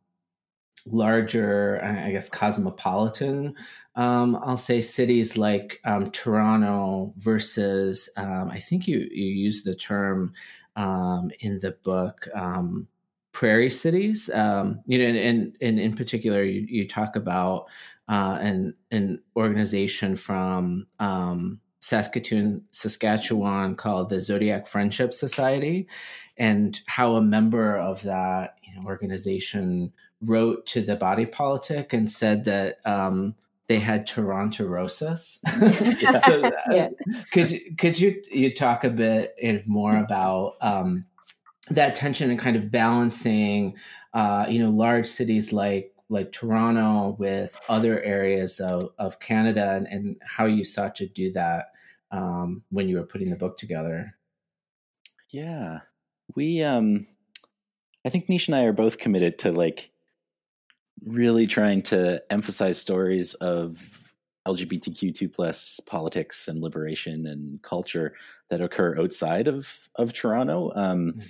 larger, I guess, cosmopolitan, um, I'll say cities like um, Toronto versus, um, I think you, you use the term um, in the book, um, prairie cities. Um, you know, and, and, and, in particular, you, you talk about uh, an, an organization from Saskatoon, Saskatchewan called the Zodiac Friendship Society, and how a member of that you know, organization wrote to the body politic and said that um, they had Torontorosis. yeah. so, uh, yeah. Could could you you talk a bit more about um, that tension and kind of balancing, uh, you know, large cities like like Toronto with other areas of, of Canada and, and how you sought to do that um, when you were putting the book together? Yeah, we um, I think Nish and I are both committed to like really trying to emphasize stories of LGBTQ2 plus politics and liberation and culture that occur outside of of Toronto. Um, mm.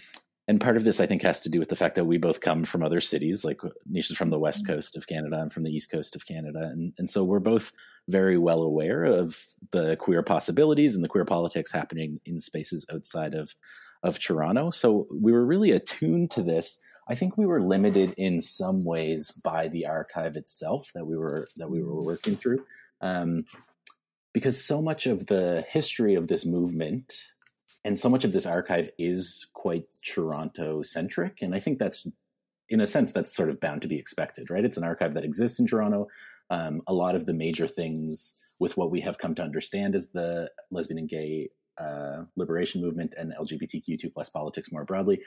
and part of this, I think, has to do with the fact that we both come from other cities. Like Nisha's from the west mm-hmm. coast of Canada, and from the east coast of Canada, and and so we're both very well aware of the queer possibilities and the queer politics happening in spaces outside of of Toronto. So we were really attuned to this. I think we were limited in some ways by the archive itself that we were that we were working through, um, because so much of the history of this movement and so much of this archive is quite Toronto centric, and I think that's in a sense that's sort of bound to be expected, right? It's an archive that exists in Toronto. Um, a lot of the major things with what we have come to understand as the lesbian and gay uh, liberation movement and LGBTQ2 plus politics more broadly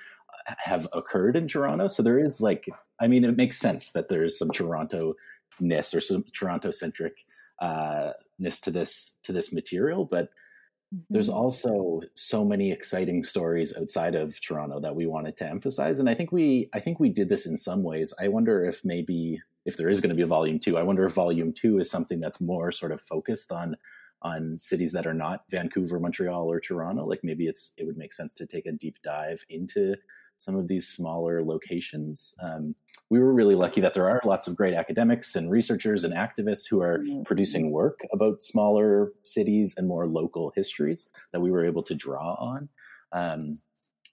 uh, have occurred in Toronto. So there is like, I mean, it makes sense that there's some Toronto ness or some Toronto centric uh, ness to this to this material, but there's mm-hmm. also so many exciting stories outside of Toronto that we wanted to emphasize, and I think we I think we did this in some ways. I wonder if maybe if there is going to be a volume two, I wonder if volume two is something that's more sort of focused on on cities that are not Vancouver, Montreal, or Toronto. Like maybe it's it would make sense to take a deep dive into some of these smaller locations. Um, we were really lucky that there are lots of great academics and researchers and activists who are mm-hmm. producing work about smaller cities and more local histories that we were able to draw on. Um,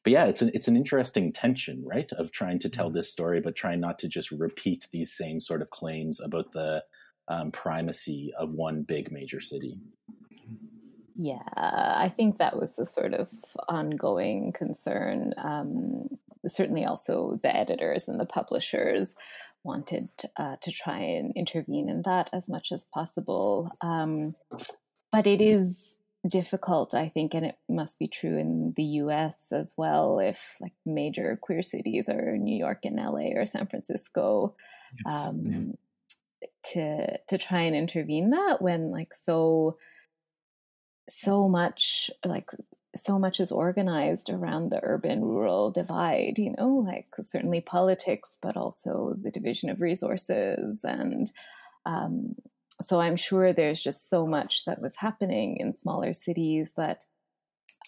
but yeah, it's an it's an interesting tension, right, of trying to tell mm-hmm. this story, but trying not to just repeat these same sort of claims about the um, primacy of one big major city. Yeah, I think that was a sort of ongoing concern. Um, certainly, also the editors and the publishers wanted uh, to try and intervene in that as much as possible. Um, but it is difficult, I think, and it must be true in the US as well, if like major queer cities are New York and LA or San Francisco. Yes. Um, yeah to to try and intervene that when like so so much like so much is organized around the urban rural divide you know like certainly politics but also the division of resources and um, so i'm sure there's just so much that was happening in smaller cities that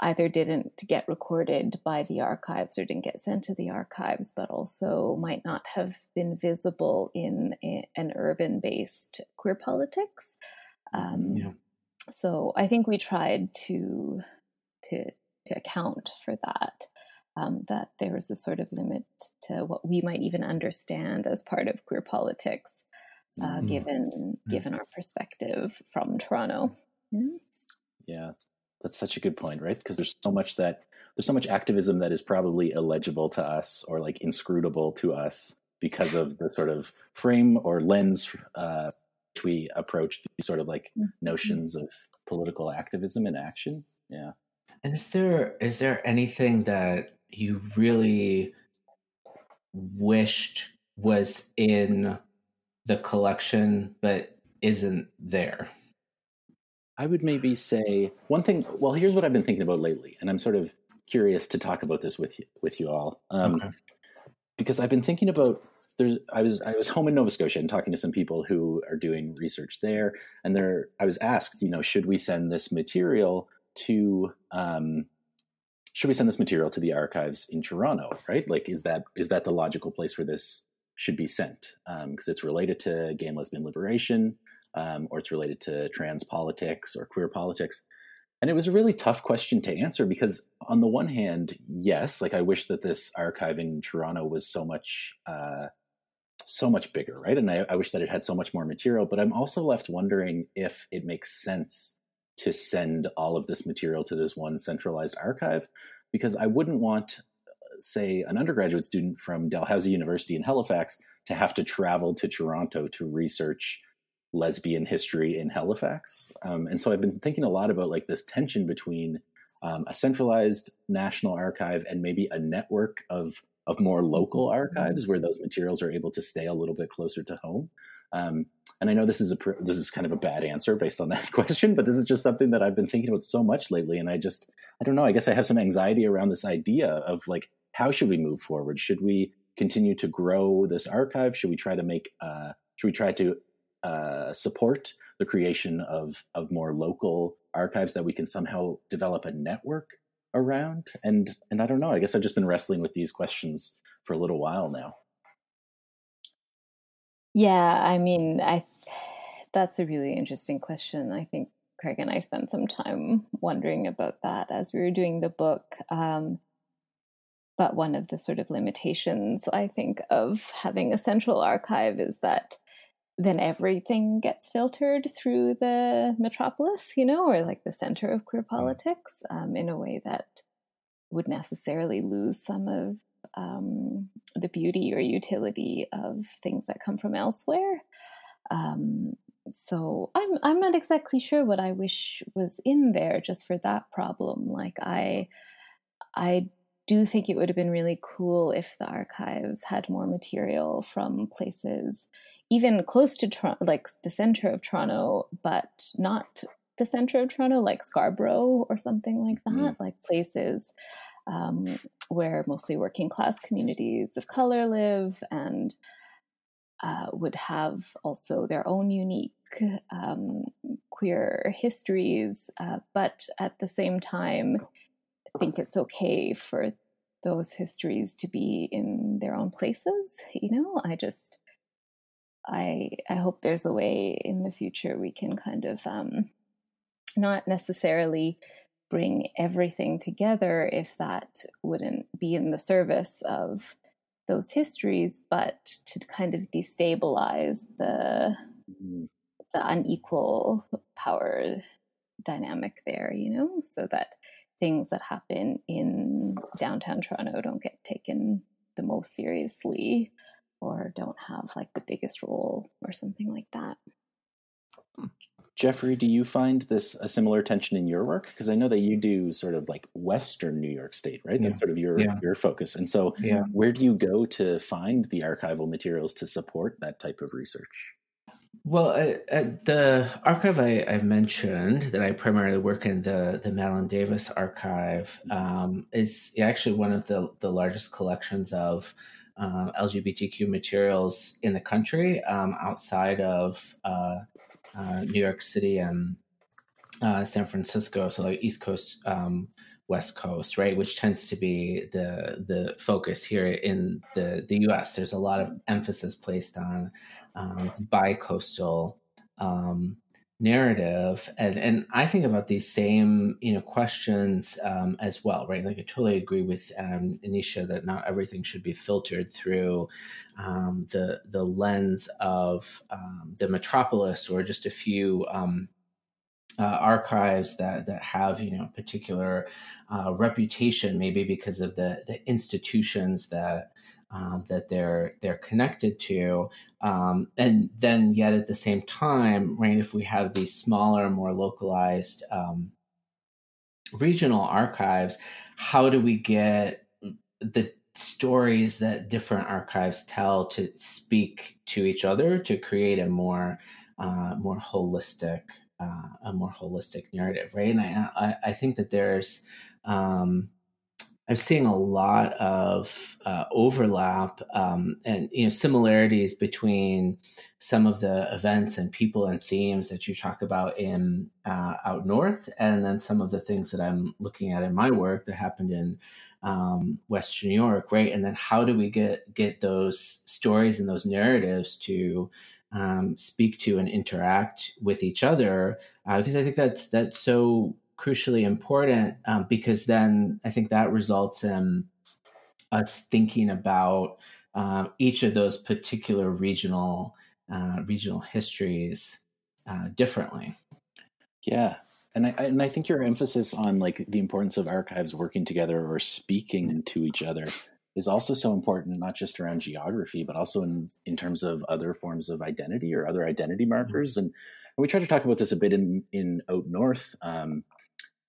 either didn't get recorded by the archives or didn't get sent to the archives, but also might not have been visible in a, an urban based queer politics. Um, yeah. So I think we tried to to to account for that. Um, that there was a sort of limit to what we might even understand as part of queer politics, uh, mm-hmm. given mm-hmm. given our perspective from Toronto. Yeah, yeah that's such a good point, right? Because there's so much that there's so much activism that is probably illegible to us or like inscrutable to us because of the sort of frame or lens uh, which we approach these sort of like mm-hmm. notions of political activism and action. Yeah. And is there is there anything that you really wished was in the collection but isn't there? I would maybe say one thing. Well, here's what I've been thinking about lately, and I'm sort of curious to talk about this with you, with you all, um, okay. because I've been thinking about. There's, I was I was home in Nova Scotia and talking to some people who are doing research there, and there I was asked, you know, should we send this material to um, should we send this material to the archives in Toronto? Right, like is that is that the logical place where this should be sent because um, it's related to gay and lesbian liberation um, or it's related to trans politics or queer politics. And it was a really tough question to answer because, on the one hand, yes, like I wish that this archive in Toronto was so much, uh, so much bigger, right? And I, I wish that it had so much more material. But I'm also left wondering if it makes sense to send all of this material to this one centralized archive because I wouldn't want, say, an undergraduate student from Dalhousie University in Halifax to have to travel to Toronto to research lesbian history in Halifax. Um, and so I've been thinking a lot about like this tension between um, a centralized national archive and maybe a network of of more local archives where those materials are able to stay a little bit closer to home. Um, and I know this is a this is kind of a bad answer based on that question, but this is just something that I've been thinking about so much lately. And I just I don't know. I guess I have some anxiety around this idea of like how should we move forward? Should we continue to grow this archive? Should we try to make uh, should we try to uh, support the creation of of more local archives that we can somehow develop a network around? And and I don't know. I guess I've just been wrestling with these questions for a little while now. Yeah, I mean, I that's a really interesting question. I think Craig and I spent some time wondering about that as we were doing the book. Um, but one of the sort of limitations, I think, of having a central archive is that then everything gets filtered through the metropolis, you know, or like the center of queer mm. politics um, in a way that would necessarily lose some of um, the beauty or utility of things that come from elsewhere. Um, so I'm I'm not exactly sure what I wish was in there just for that problem. Like I I do think it would have been really cool if the archives had more material from places even close to Toronto, like the center of Toronto, but not the center of Toronto, like Scarborough or something like that, mm. like places um, where mostly working class communities of color live and uh, would have also their own unique um, queer histories, uh, but at the same time, I think it's okay for those histories to be in their own places. You know, I just, I, I hope there's a way in the future we can kind of um, not necessarily bring everything together if that wouldn't be in the service of those histories, but to kind of destabilize the mm-hmm. the unequal power dynamic there, you know, so that things that happen in downtown Toronto don't get taken the most seriously or don't have like the biggest role or something like that. Hmm. Jeffrey, do you find this a similar tension in your work? Because I know that you do sort of like Western New York State, right? Yeah. That's sort of your yeah. your focus. And so, yeah. where do you go to find the archival materials to support that type of research? Well, uh, uh, the archive I, I, mentioned that I primarily work in the the Madeline Davis archive um, is actually one of the the largest collections of uh, LGBTQ materials in the country um, outside of uh, uh, New York City and uh, San Francisco, so like East Coast, um, West Coast, right, which tends to be the the focus here in the the U.S. There's a lot of emphasis placed on um, bi-coastal um, narrative, and and I think about these same you know questions um, as well, right? Like I totally agree with um, Anisha that not everything should be filtered through um, the the lens of um, the metropolis or just a few. Um, uh, archives that that have you know particular uh, reputation, maybe because of the the institutions that um, that they're they're connected to, um, and then yet at the same time, right? If we have these smaller, more localized um, regional archives, how do we get the stories that different archives tell to speak to each other to create a more uh, more holistic uh, a more holistic narrative, right? And I I, I think that there's um, I'm seeing a lot of uh, overlap um, and you know similarities between some of the events and people and themes that you talk about in uh, out north, and then some of the things that I'm looking at in my work that happened in um, Western New York, right? And then how do we get get those stories and those narratives to um, speak to and interact with each other? Because uh, I think that's that's so crucially important um, because then I think that results in us thinking about uh, each of those particular regional uh, regional histories uh, differently. Yeah, and I and I think your emphasis on like the importance of archives working together or speaking to each other is also so important, not just around geography, but also in in terms of other forms of identity or other identity mm-hmm. markers. Mm-hmm. And, and we try to talk about this a bit in in Out North. Um,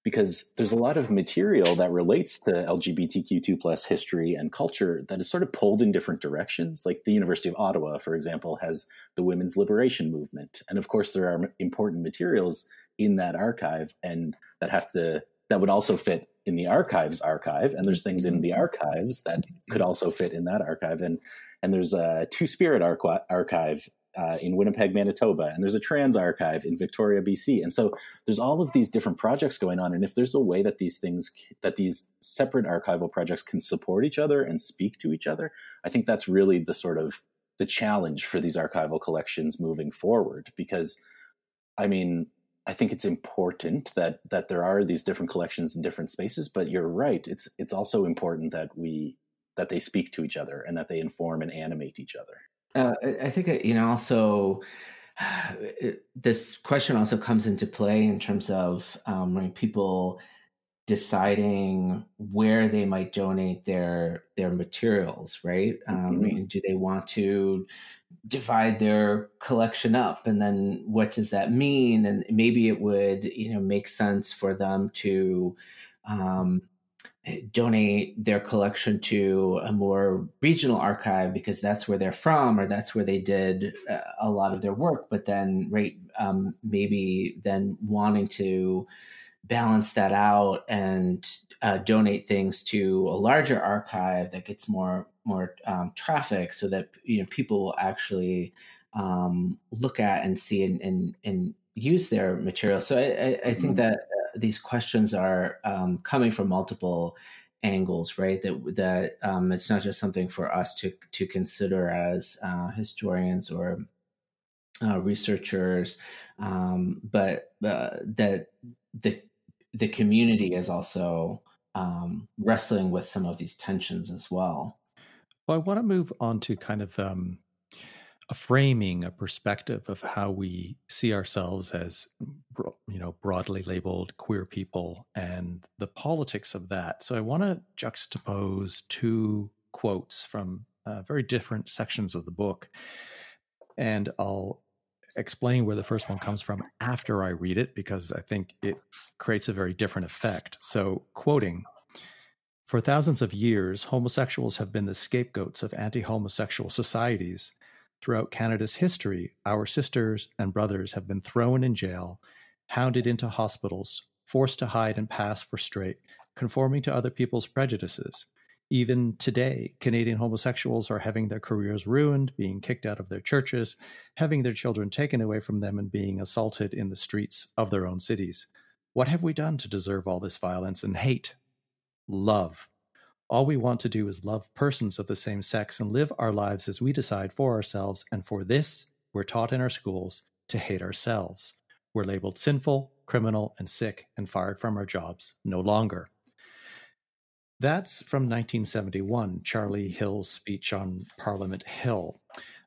because there's a lot of material that relates to LGBTQ2 plus history and culture that is sort of pulled in different directions. Like the University of Ottawa, for example, has the women's liberation movement. And of course, there are important materials in that archive and that have to that would also fit in the archives archive and there's things in the archives that could also fit in that archive and and there's a two spirit archive uh, in Winnipeg, Manitoba, and there's a trans archive in Victoria, BC. And so there's all of these different projects going on. And if there's a way that these things, that these separate archival projects can support each other and speak to each other, I think that's really the sort of the challenge for these archival collections moving forward. Because, I mean, I think it's important that that there are these different collections in different spaces. But you're right; it's it's also important that we that they speak to each other and that they inform and animate each other. Uh, I think uh, you know also it, this question also comes into play in terms of um, when people deciding where they might donate their their materials right? Um, mm-hmm. do they want to divide their collection up? And then what does that mean? And maybe it would you know make sense for them to um, donate their collection to a more regional archive because that's where they're from or that's where they did uh, a lot of their work but then right um, maybe then wanting to balance that out and uh, donate things to a larger archive that gets more more um, traffic so that you know people will actually um, look at and see and, and, and use their material so i, I think mm-hmm. that these questions are um, coming from multiple angles, right? That that um, it's not just something for us to to consider as uh, historians or uh, researchers, um, but uh, that the the community is also um, wrestling with some of these tensions as well. Well, I want to move on to kind of um, a framing, a perspective of how we see ourselves as, you know, broadly labeled queer people and the politics of that. So I want to juxtapose two quotes from uh, very different sections of the book, and I'll explain where the first one comes from after I read it because I think it creates a very different effect. So, quoting. For thousands of years, homosexuals have been the scapegoats of anti homosexual societies Throughout Canada's history, our sisters and brothers have been thrown in jail, hounded into hospitals, forced to hide and pass for straight, conforming to other people's prejudices. Even today, Canadian homosexuals are having their careers ruined, being kicked out of their churches, having their children taken away from them, and being assaulted in the streets of their own cities. What have we done to deserve all this violence and hate? Love. All we want to do is love persons of the same sex and live our lives as we decide for ourselves. And for this, we're taught in our schools to hate ourselves. We're labeled sinful, criminal, and sick and fired from our jobs no longer. That's from 1971, Charlie Hill's speech on Parliament Hill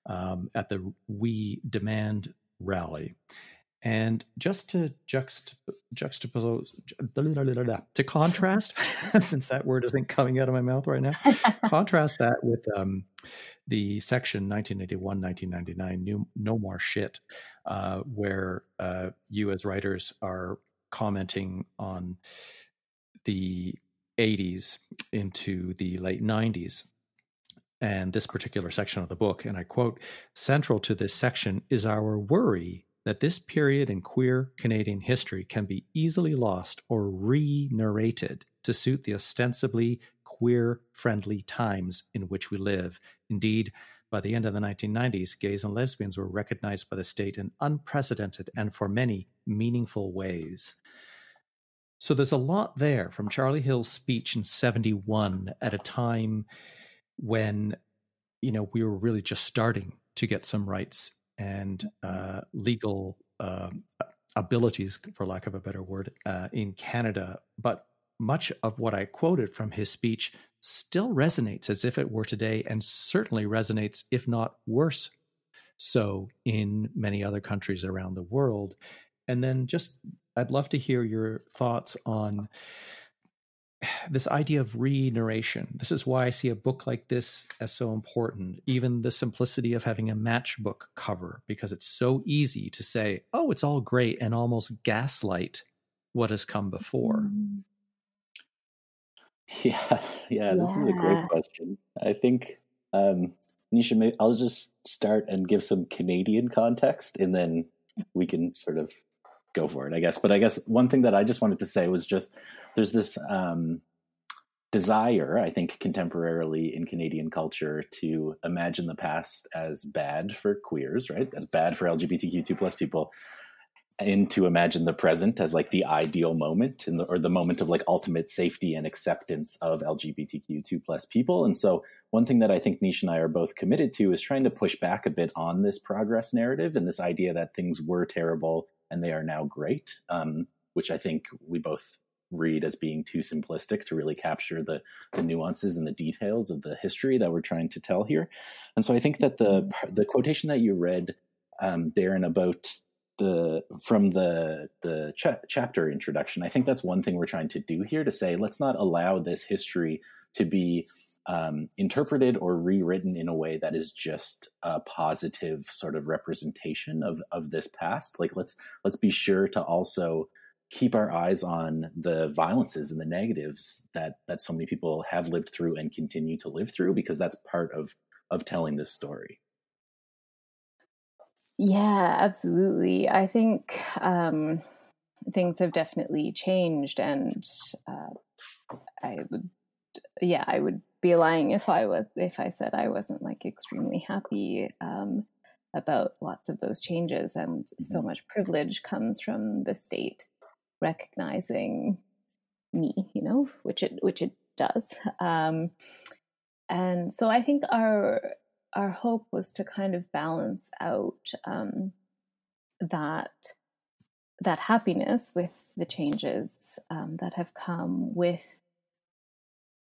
um, at the We Demand rally. And just to juxtapose, to contrast, since that word isn't coming out of my mouth right now, contrast that with um, the section 1981 1999, new, No More Shit, uh, where uh, you as writers are commenting on the 80s into the late 90s and this particular section of the book. And I quote Central to this section is our worry that this period in queer Canadian history can be easily lost or re narrated to suit the ostensibly queer friendly times in which we live. Indeed, by the end of the 1990s, gays and lesbians were recognized by the state in unprecedented and for many meaningful ways. So there's a lot there from Charlie Hill's speech in 71 at a time when you know we were really just starting to get some rights and uh, legal uh, abilities, for lack of a better word, uh, in Canada. But much of what I quoted from his speech still resonates as if it were today, and certainly resonates, if not worse so, in many other countries around the world. And then just, I'd love to hear your thoughts on this idea of re-narration. This is why I see a book like this as so important. Even the simplicity of having a matchbook cover, because it's so easy to say, "Oh, it's all great," and almost gaslight what has come before. Yeah, yeah, this is a great question. I think, um, Nisha, I'll just start and give some Canadian context, and then we can sort of go for it, I guess. But I guess one thing that I just wanted to say was just there's this um, desire, I think, contemporarily in Canadian culture to imagine the past as bad for queers, right? As bad for LGBTQ2 plus people, and to imagine the present as like the ideal moment or the moment of like ultimate safety and acceptance of LGBTQ2 plus people. And so one thing that I think Nisha and I are both committed to is trying to push back a bit on this progress narrative and this idea that things were terrible and they are now great, um, which I think we both read as being too simplistic to really capture the, the nuances and the details of the history that we're trying to tell here. And so I think that the mm-hmm. the quotation that you read, um, Darren, about the from the the cha- chapter introduction, I think that's one thing we're trying to do here to say let's not allow this history to be um, interpreted or rewritten in a way that is just a positive sort of representation of of this past. Like let's let's be sure to also keep our eyes on the violences and the negatives that that so many people have lived through and continue to live through because that's part of of telling this story yeah absolutely i think um things have definitely changed and uh, i would yeah i would be lying if i was if i said i wasn't like extremely happy um about lots of those changes and mm-hmm. so much privilege comes from the state recognizing me, you know, which it which it does. Um, and so I think our our hope was to kind of balance out um, that that happiness with the changes um, that have come with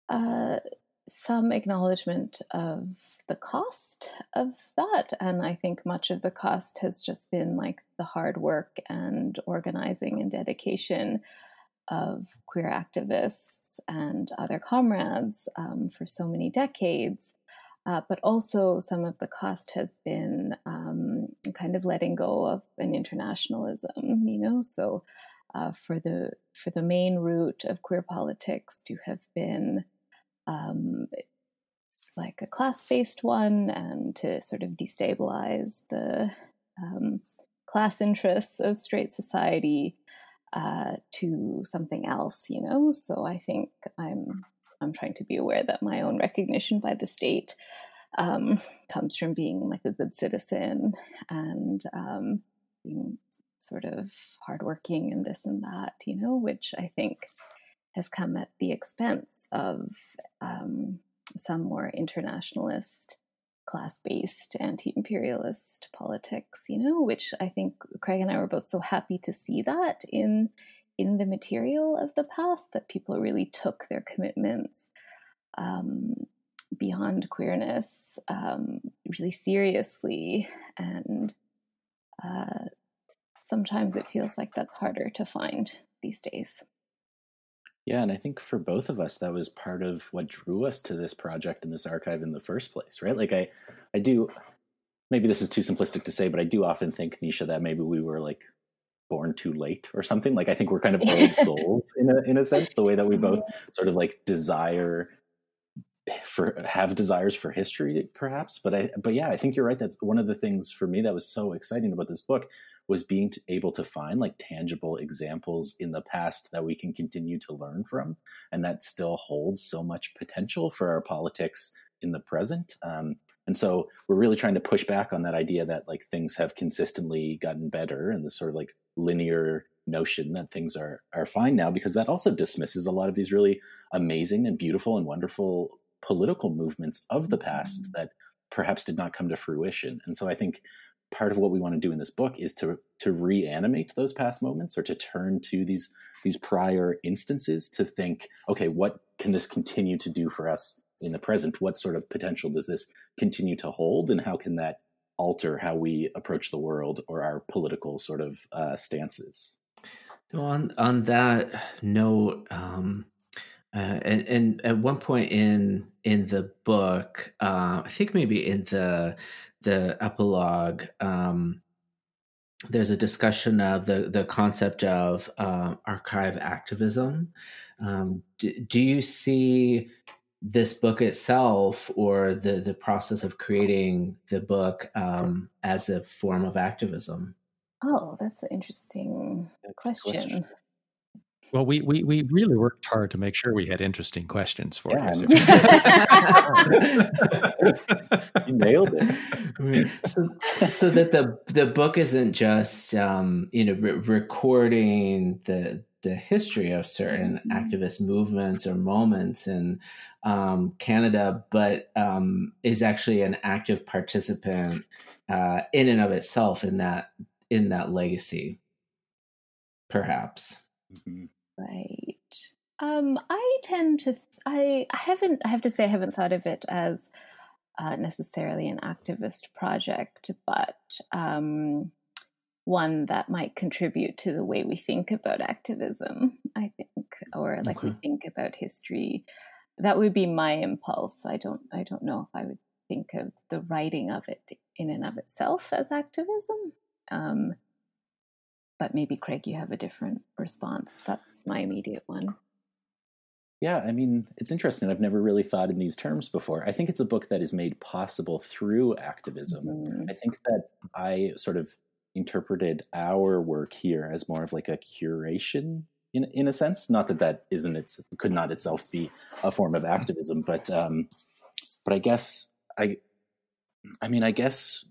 uh, some acknowledgement of the cost of that. And I think much of the cost has just been like the hard work and organizing and dedication of queer activists and other comrades um, for so many decades. Uh, but also, some of the cost has been um, kind of letting go of an internationalism, you know. So, uh, for the for the main root of queer politics to have been um, like a class based one and to sort of destabilize the um, class interests of straight society uh, to something else, you know. So I think I'm I'm trying to be aware that my own recognition by the state um, comes from being like a good citizen and um, being sort of hardworking and this and that, you know, which I think has come at the expense of um, some more internationalist, class based, anti imperialist politics, you know, which I think Craig and I were both so happy to see that in in the material of the past that people really took their commitments um, beyond queerness um, really seriously. And uh, sometimes it feels like that's harder to find these days yeah, and I think for both of us, that was part of what drew us to this project and this archive in the first place, right? Like I, I do. Maybe this is too simplistic to say, but I do often think, Nisha, that maybe we were like born too late or something. Like I think we're kind of old souls in a in a sense, the way that we both mm-hmm. sort of like desire for have desires for history perhaps but i but yeah i think you're right. That's one of the things for me that was so exciting about this book was being able to find like tangible examples in the past that we can continue to learn from and that still holds so much potential for our politics in the present. Um, and so we're really trying to push back on that idea that like things have consistently gotten better and this sort of like linear notion that things are are fine now because that also dismisses a lot of these really amazing and beautiful and wonderful political movements of the past mm-hmm. that perhaps did not come to fruition. And so i think part of what we want to do in this book is to to reanimate those past moments or to turn to these these prior instances to think okay what can this continue to do for us in the present? What sort of potential does this continue to hold? And how can that alter how we approach the world or our political sort of uh, stances? So on on that note um, uh, and, and at one point in in the book, uh, I think maybe in the the epilogue, um, there's a discussion of the the concept of uh, archive activism. Um, do, do you see this book itself or the the process of creating the book um, as a form of activism? Oh, that's an interesting question. question. Well, we, we, we really worked hard to make sure we had interesting questions for Yeah, you. You nailed it. so, so that the the book isn't just um, you know re- recording the the history of certain Mhm. activist movements or moments in um, Canada, but um, is actually an active participant uh, in and of itself in that in that legacy, perhaps. Mhm. Right. Um, I tend to. I I haven't. I have to say, I haven't thought of it as uh, necessarily an activist project, but um, one that might contribute to the way we think about activism. I think, or like we think about history. That would be my impulse. I don't. I don't know if I would think of the writing of it in and of itself as activism. Um, but maybe Craig, you have a different response. That's my immediate one. Yeah, I mean, it's interesting. I've never really thought in these terms before. I think it's a book that is made possible through activism. Mhm. I think that I sort of interpreted our work here as more of like a curation in in a sense. Not that that isn't its could not itself be a form of activism, but um, but I guess I, I mean, I guess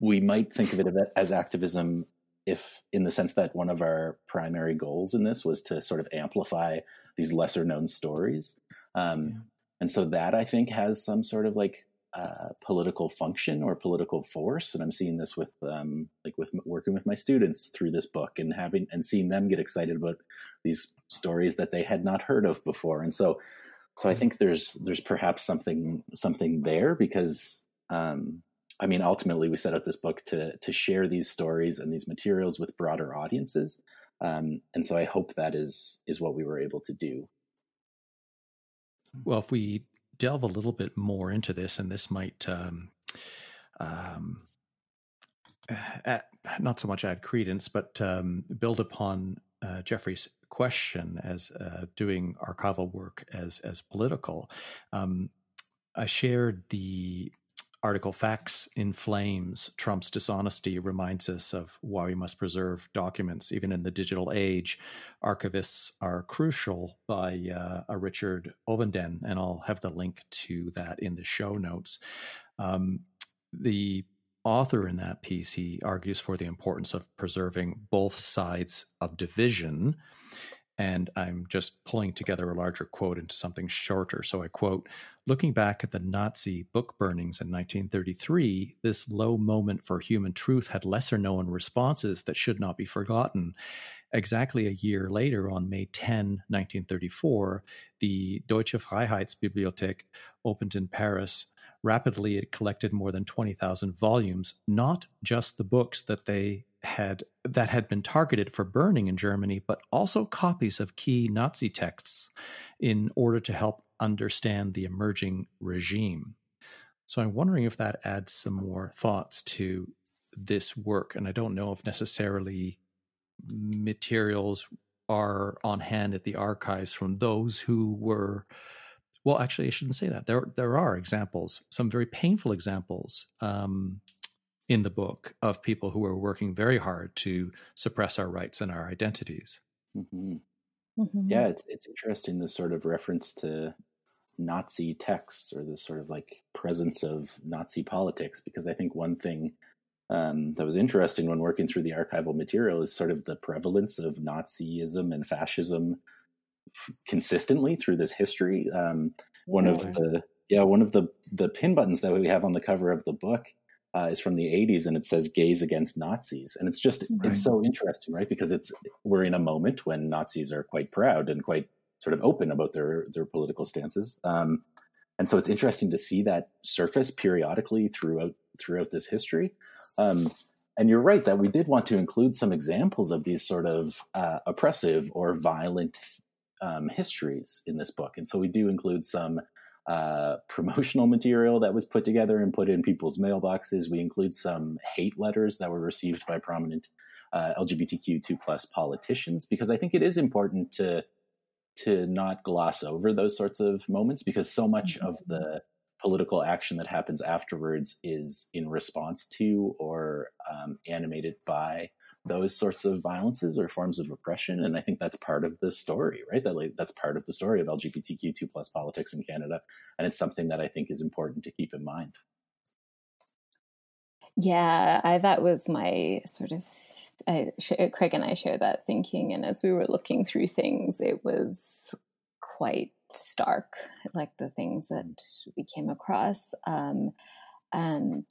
we might think of it as activism if in the sense that one of our primary goals in this was to sort of amplify these lesser known stories um, Yeah. and so that i think has some sort of like uh, political function or political force and i'm seeing this with um, like with working with my students through this book and having and seeing them get excited about these stories that they had not heard of before and so so i think there's there's perhaps something something there because um, I mean, ultimately, we set out this book to to share these stories and these materials with broader audiences, um, and so I hope that is is what we were able to do. Well, if we delve a little bit more into this, and this might um, um, add, not so much add credence, but um, build upon uh, Jeffrey's question as uh, doing archival work as as political. Um, I shared the article Facts in Flames Trump's Dishonesty reminds us of why we must preserve documents. Even in the digital age, archivists are crucial by uh, a Richard Ovenden, and I'll have the link to that in the show notes. Um, the author in that piece, he argues for the importance of preserving both sides of division. And I'm just pulling together a larger quote into something shorter. So I quote Looking back at the Nazi book burnings in 1933, this low moment for human truth had lesser known responses that should not be forgotten. Exactly a year later, on May 10, 1934, the Deutsche Freiheitsbibliothek opened in Paris. Rapidly, it collected more than 20,000 volumes, not just the books that they had that had been targeted for burning in Germany, but also copies of key Nazi texts in order to help understand the emerging regime. So I'm wondering if that adds some more thoughts to this work. And I don't know if necessarily materials are on hand at the archives from those who were well actually i shouldn't say that there there are examples some very painful examples um, in the book of people who are working very hard to suppress our rights and our identities hmm Mhm. Yeah, it's it's interesting the sort of reference to Nazi texts or the sort of like presence of Nazi politics because I think one thing um, that was interesting when working through the archival material is sort of the prevalence of Nazism and fascism f- consistently through this history. Um, one of Really? the yeah one of the the pin buttons that we have on the cover of the book uh, is from the 80s and it says gays against nazis. And it's just Right. it's so interesting right? Because it's we're in a moment when nazis are quite proud and quite sort of open about their their political stances. Um, and so it's interesting to see that surface periodically throughout throughout this history. Um, and you're right that we did want to include some examples of these sort of uh, oppressive or violent um, histories in this book. And so we do include some uh, promotional material that was put together and put in people's mailboxes. We include some hate letters that were received by prominent uh, LGBTQ2 plus politicians because I think it is important to to not gloss over those sorts of moments because so much of the political action that happens afterwards is in response to or um, animated by those sorts of violences or forms of oppression and i think that's part of the story right? That like, that's part of the story of lgbtq2 plus politics in canada. And it's something that i think is important to keep in mind. Yeah I, that was my sort of I, craig and i share that thinking. And as we were looking through things it was quite stark like the things that we came across. Um, and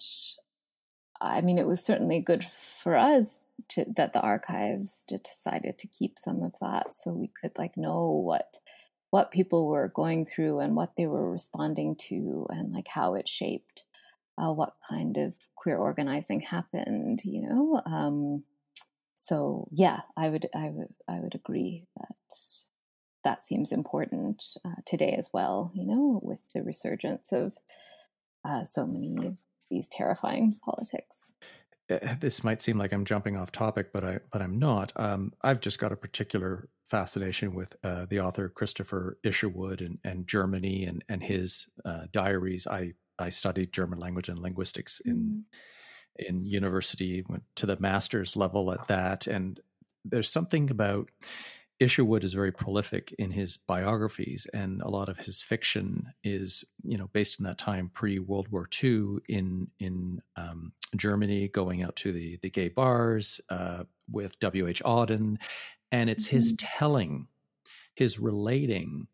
I mean, it was certainly good for us to, that the archives decided to keep some of that, so we could like know what what people were going through and what they were responding to, and like how it shaped uh, what kind of queer organizing happened. You know, um, so yeah, I would I would I would agree that that seems important uh, today as well. You know, with the resurgence of uh, so many of these terrifying politics. Eh, this might seem like I'm jumping off topic, but I but I'm not. Um, I've just got a particular fascination with uh, the author Christopher Isherwood and, and Germany and and his uh, diaries. I I studied German language and linguistics in mm. in university, went to the master's level at that, and there's something about Isherwood is very prolific in his biographies, and a lot of his fiction is, you know, based in that time pre World War II in in um, Germany, going out to the the gay bars uh, with W. H. Auden, and it's mm-hmm. his telling, his relating,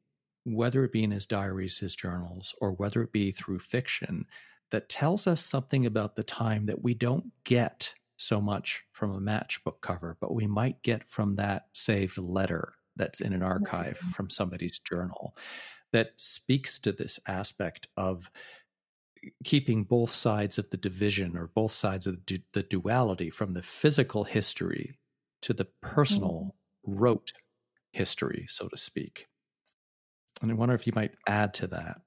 whether it be in his diaries, his journals, or whether it be through fiction, that tells us something about the time that we don't get so much from a matchbook cover, but we might get from that saved letter that's in an archive mm-hmm. from somebody's journal that speaks to this aspect of keeping both sides of the division or both sides of the, du- the duality from the physical history to the personal mm-hmm. rote history, so to speak. And I wonder if you might add to that.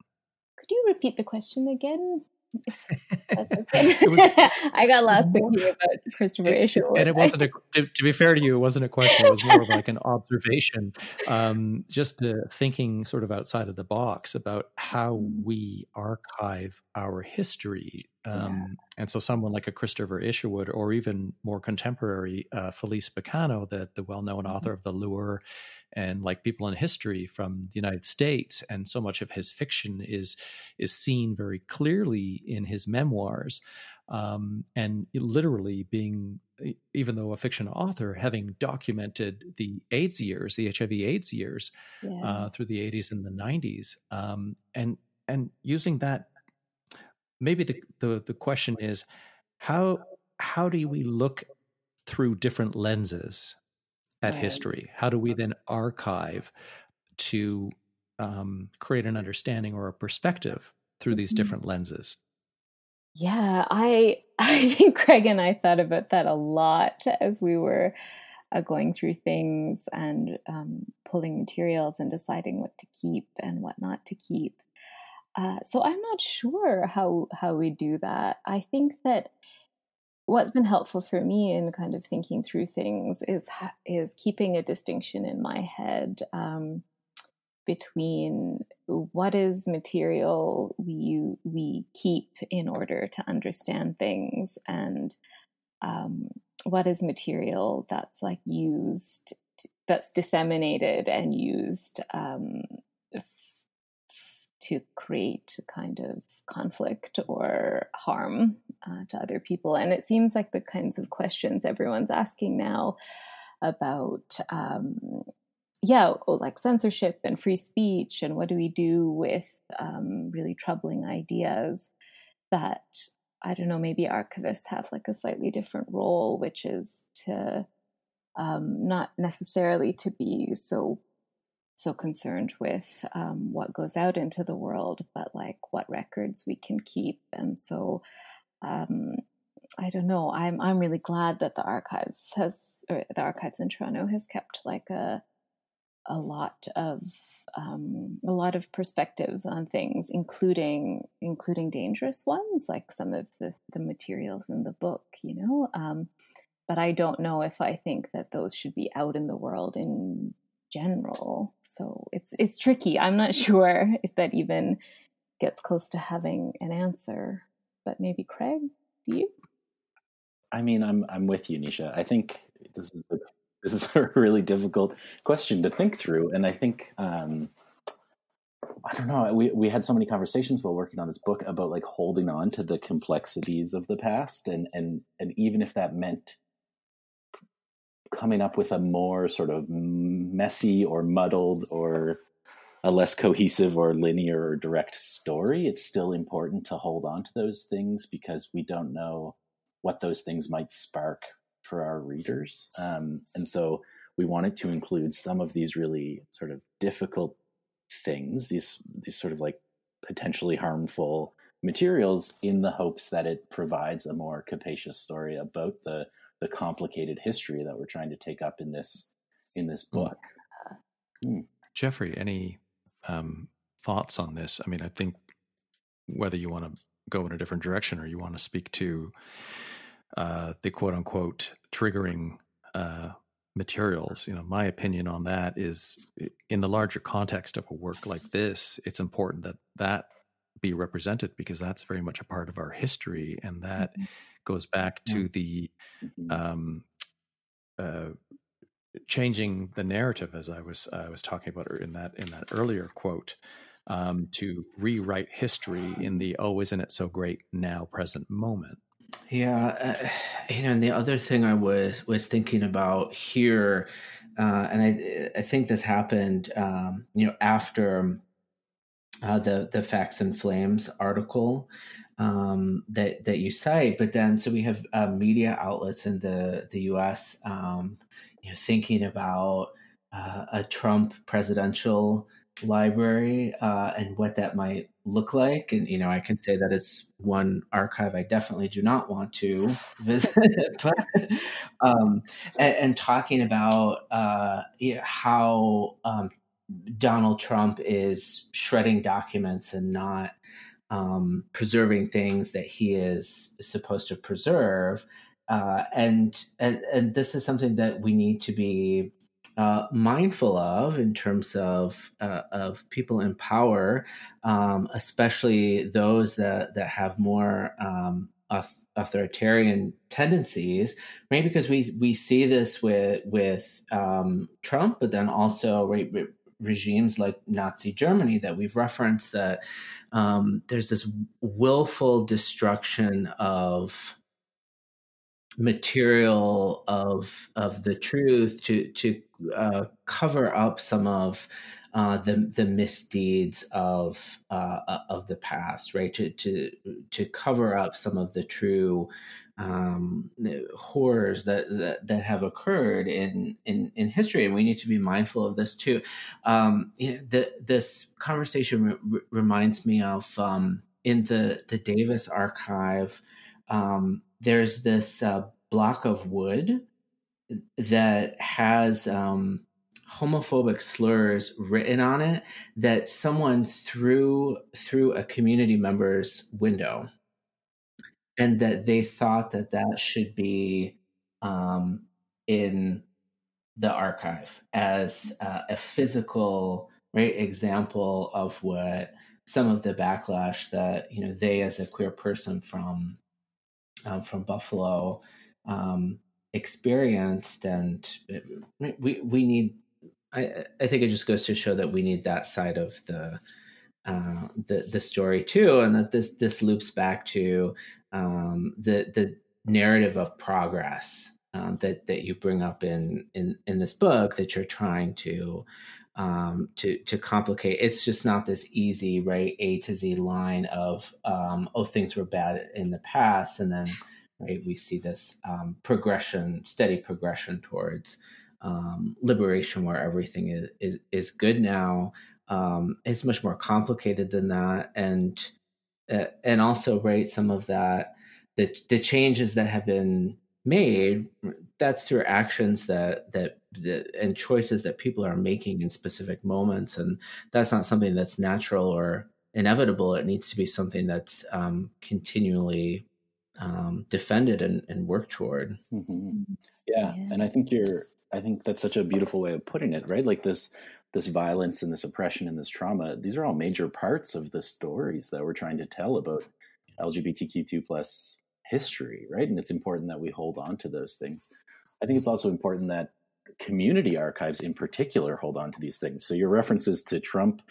Could you repeat the question again? was, I got lost thinking about Christopher Isherwood. And it wasn't a, to, to, be fair to you, it wasn't a question. It was more of like an observation, um, just uh, thinking sort of outside of the box about how mm-hmm. we archive our history. Um, yeah. And so, someone like a Christopher Isherwood, or even more contemporary uh, Felice Picano, the the well known mm-hmm. author of The Lure and like people in history from the United States, and so much of his fiction is is seen very clearly in his memoirs, um, and literally being even though a fiction author, having documented the AIDS years, the HIV/AIDS years yeah. uh, through the 80s and the 90s, um, and and using that, maybe the, the the question is how how do we look through different lenses at right. history? How do we then archive to um, create an understanding or a perspective through these mm-hmm. different lenses? Yeah, I I think Craig and I thought about that a lot as we were uh, going through things and um, pulling materials and deciding what to keep and what not to keep. Uh, so I'm not sure how how we do that. I think that what's been helpful for me in kind of thinking through things is is keeping a distinction in my head um, between what is material we we keep in order to understand things and um, what is material that's like used that's disseminated and used um, to create kind of conflict or harm uh, to other people. And it seems like the kinds of questions everyone's asking now about, um, yeah, oh, like censorship and free speech, and what do we do with um, really troubling ideas that I don't know, maybe archivists have like a slightly different role, which is to um, not necessarily to be so so concerned with um, what goes out into the world, but like what records we can keep. And so, um, I don't know. I'm I'm really glad that the archives has the archives in Toronto has kept like a a lot of um, a lot of perspectives on things, including including dangerous ones, like some of the the materials in the book. You know. Um, but I don't know if I think that those should be out in the world in general. So it's it's tricky. I'm not sure if that even gets close to having an answer. But maybe Craig, do you? I mean, I'm I'm with you, Nisha. I think this is the, this is a really difficult question to think through, and I think um, I don't know. We we had so many conversations while working on this book about like holding on to the complexities of the past, and and and even if that meant coming up with a more sort of messy or muddled or a less cohesive or linear or direct story, it's still important to hold on to those things because we don't know what those things might spark for our readers. Um, and so we wanted to include some of these really sort of difficult things, these these sort of like potentially harmful materials in the hopes that it provides a more capacious story about the the complicated history that we're trying to take up in this in this hmm. book. Mm. Jeffrey, any um, thoughts on this? I mean, I think whether you want to go in a different direction or you want to speak to uh, the quote unquote triggering uh, materials. You know, my opinion on that is in the larger context of a work like this, it's important that that be represented because that's very much a part of our history and that mm-hmm. Goes back to the mm-hmm. um, uh, changing the narrative as I was I was talking about in that in that earlier quote um, to rewrite history in the oh isn't it so great now present moment yeah, uh, you know, and the other thing I was was thinking about here, uh, and I I think this happened, um, you know, after uh, the the Facts and Flames article um, that that you cite, but then so we have uh, media outlets in the the U.S. Um, you know, thinking about uh, a Trump presidential library uh, and what that might look like. And, you know, I can say that it's one archive I definitely do not want to visit, but, um, and, and, talking about uh, how um, Donald Trump is shredding documents and not um, preserving things that he is supposed to preserve. Uh, and, and and this is something that we need to be uh, mindful of in terms of uh, of people in power, um, especially those that that have more um, authoritarian tendencies, right? Because we we see this with with um, Trump, but then also right, regimes like Nazi Germany that we've referenced. That um, there's this willful destruction of material of of the truth to to uh, cover up some of uh, the the misdeeds of uh, of the past, right? To to to cover up some of the true um, horrors that, that, that have occurred in, in in history, and we need to be mindful of this too. Um, the, this conversation re- reminds me of um, in the the Davis archive. Um, there's this uh, block of wood that has um, homophobic slurs written on it that someone threw through a community member's window and that they thought that that should be um, in the archive as uh, a physical right example of what some of the backlash that you know they as a queer person from um, from Buffalo um, experienced, and we we need. I I think it just goes to show that we need that side of the uh, the the story too, and that this this loops back to um, the the narrative of progress um, that that you bring up in in in this book that you're trying to um, to to complicate. It's just not this easy, right? A to Z line of um, oh, things were bad in the past, and then right we see this um, progression, steady progression towards um, liberation, where everything is is, is good now. Um, it's much more complicated than that, and uh, and also right some of that the the changes that have been made that's through actions that that that and choices that people are making in specific moments. And that's not something that's natural or inevitable. It needs to be something that's um, continually um, defended and, and worked toward. Mm-hmm. yeah. yeah. And i think you're i think that's such a beautiful way of putting it right? Like this this violence and this oppression and this trauma, these are all major parts of the stories that we're trying to tell about LGBTQ2 plus history, right? And it's important that we hold on to those things. I think it's also important that community archives in particular hold on to these things. So your references to Trump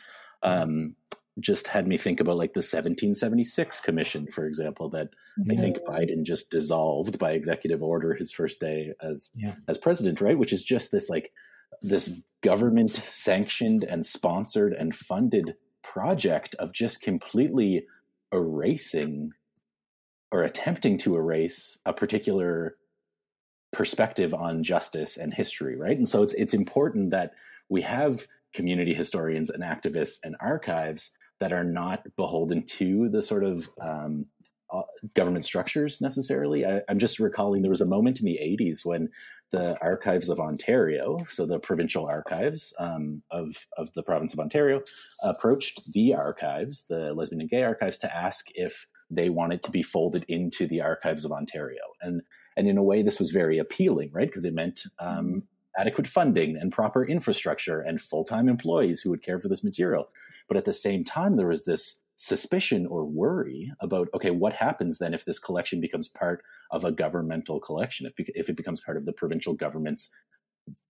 um, just had me think about like the 1776 commission, for example, that I think Biden just dissolved by executive order his first day as yeah. as president, right? Which is just this like this government sanctioned and sponsored and funded project of just completely erasing or attempting to erase a particular perspective on justice and history, right? And so it's it's important that we have community historians and activists and archives that are not beholden to the sort of um, uh, government structures necessarily. I, am just recalling there was a moment in the 80s when the archives of Ontario, so the provincial archives um, of, of the province of Ontario, approached the archives, the lesbian and gay archives, to ask if they wanted to be folded into the archives of Ontario. And, and in a way, this was very appealing, right? Because it meant um, adequate funding and proper infrastructure and full time employees who would care for this material. But at the same time, there was this suspicion or worry about okay what happens then if this collection becomes part of a governmental collection if, if it becomes part of the provincial government's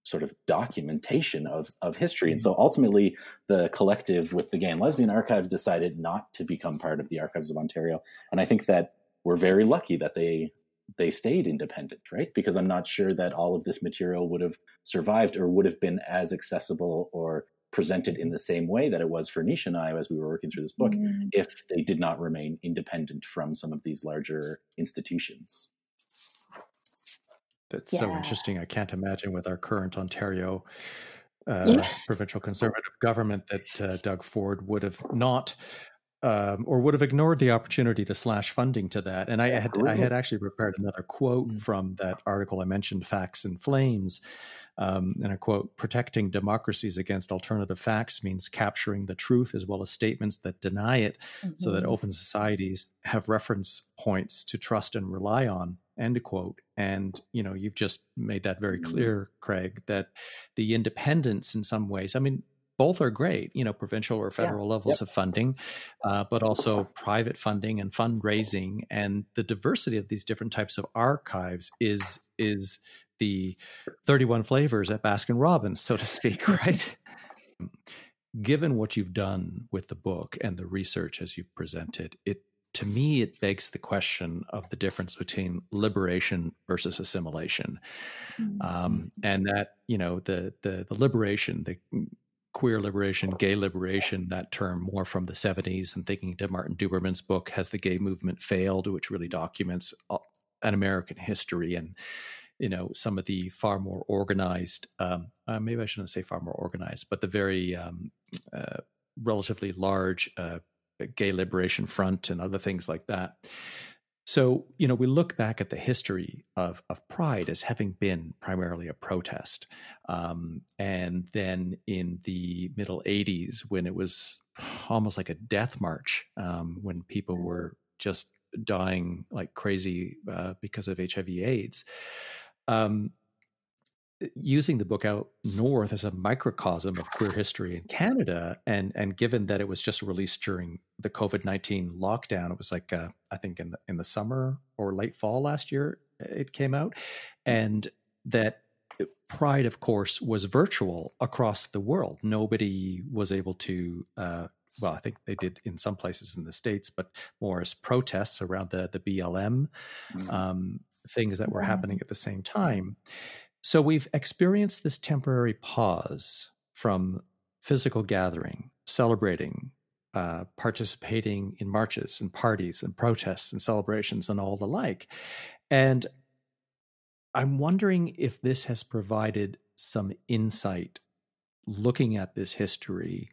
sort of documentation of, of history? And so mm-hmm. ultimately the collective with the gay and lesbian archive decided not to become part of the archives of ontario. And i think that we're very lucky that they they stayed independent right? Because i'm not sure that all of this material would have survived or would have been as accessible or presented in the same way that it was for Nisha and I as we were working through this book mm. if they did not remain independent from some of these larger institutions. That's yeah. so interesting. I can't imagine with our current Ontario uh, provincial conservative government that uh, Doug Ford would have not um, or would have ignored the opportunity to slash funding to that. And I had I had actually prepared another quote mm. from that article I mentioned, "Facts and Flames," Um, and I quote Protecting democracies against alternative facts means capturing the truth as well as statements that deny it mm-hmm. so that mm-hmm. open societies have reference points to trust and rely on. End quote. And, you know, you've just made that very mm-hmm. clear, Craig, that the independence in some ways, I mean, both are great, you know, provincial or federal yeah. levels yep. of funding, uh, but also private funding and fundraising, and the diversity of these different types of archives is is the 31 flavors at Baskin Robbins, so to speak, right? Given what you've done with the book and the research as you've presented, it to me it begs the question of the difference between liberation versus assimilation, mm-hmm. um, and that you know the the the liberation, the queer liberation, gay liberation, that term more from the 70s, and thinking to Martin Duberman's book, Has the Gay Movement Failed, which really documents an American history and you know some of the far more organized um, uh, maybe i shouldn't say far more organized but the very um, uh, relatively large uh, gay liberation front and other things like that. So you know we look back at the history of, of pride as having been primarily a protest um, and then in the middle 80s when it was almost like a death march um, when people were just dying like crazy uh, because of hiv aids um, using the book out north as a microcosm of queer history in Canada, and and given that it was just released during the COVID nineteen lockdown, it was like uh, I think in the in the summer or late fall last year it came out, and that Pride, of course, was virtual across the world. Nobody was able to. Uh, well, I think they did in some places in the states, but more as protests around the the BLM. Mm-hmm. Um, things that were happening at the same time. So we've experienced this temporary pause from physical gathering, celebrating, uh, participating in marches and parties and protests and celebrations and all the like. And I'm wondering if this has provided some insight looking at this history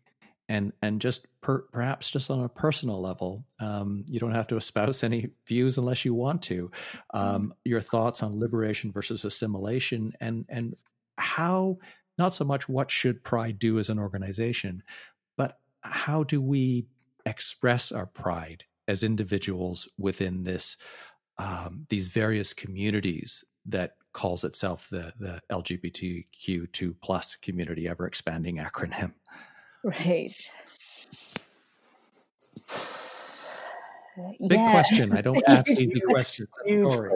and and just per, perhaps just on a personal level, um, you don't have to espouse any views unless you want to. Um, mm-hmm. your thoughts on liberation versus assimilation, and and how not so much what should Pride do as an organization, but how do we express our pride as individuals within this um, these various communities that calls itself the the LGBTQ2 plus community ever expanding acronym. Right. Big yeah. question. I don't ask easy questions. Sorry.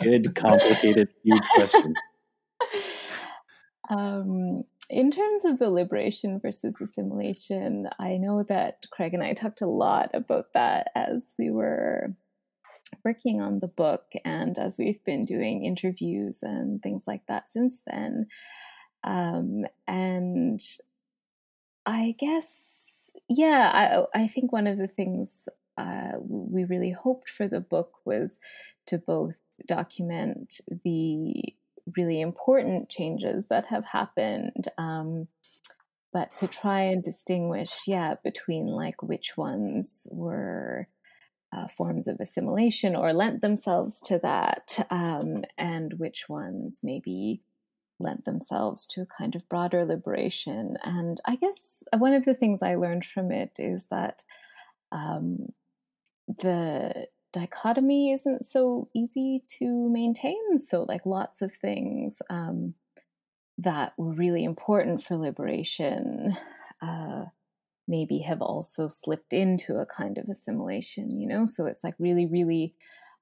Good, complicated, huge question. Um, in terms of the liberation versus assimilation, I know that Craig and I talked a lot about that as we were working on the book and as we've been doing interviews and things like that since then. Um, and I guess, yeah, I, I think one of the things uh, we really hoped for the book was to both document the really important changes that have happened. Um, but to try and distinguish, yeah, between like which ones were uh, forms of assimilation or lent themselves to that, um, and which ones maybe lent themselves to a kind of broader liberation. And I guess one of the things I learned from it is that um, the dichotomy isn't so easy to maintain. So, like lots of things um, that were really important for liberation uh, maybe have also slipped into a kind of assimilation, you know? So, it's like really, really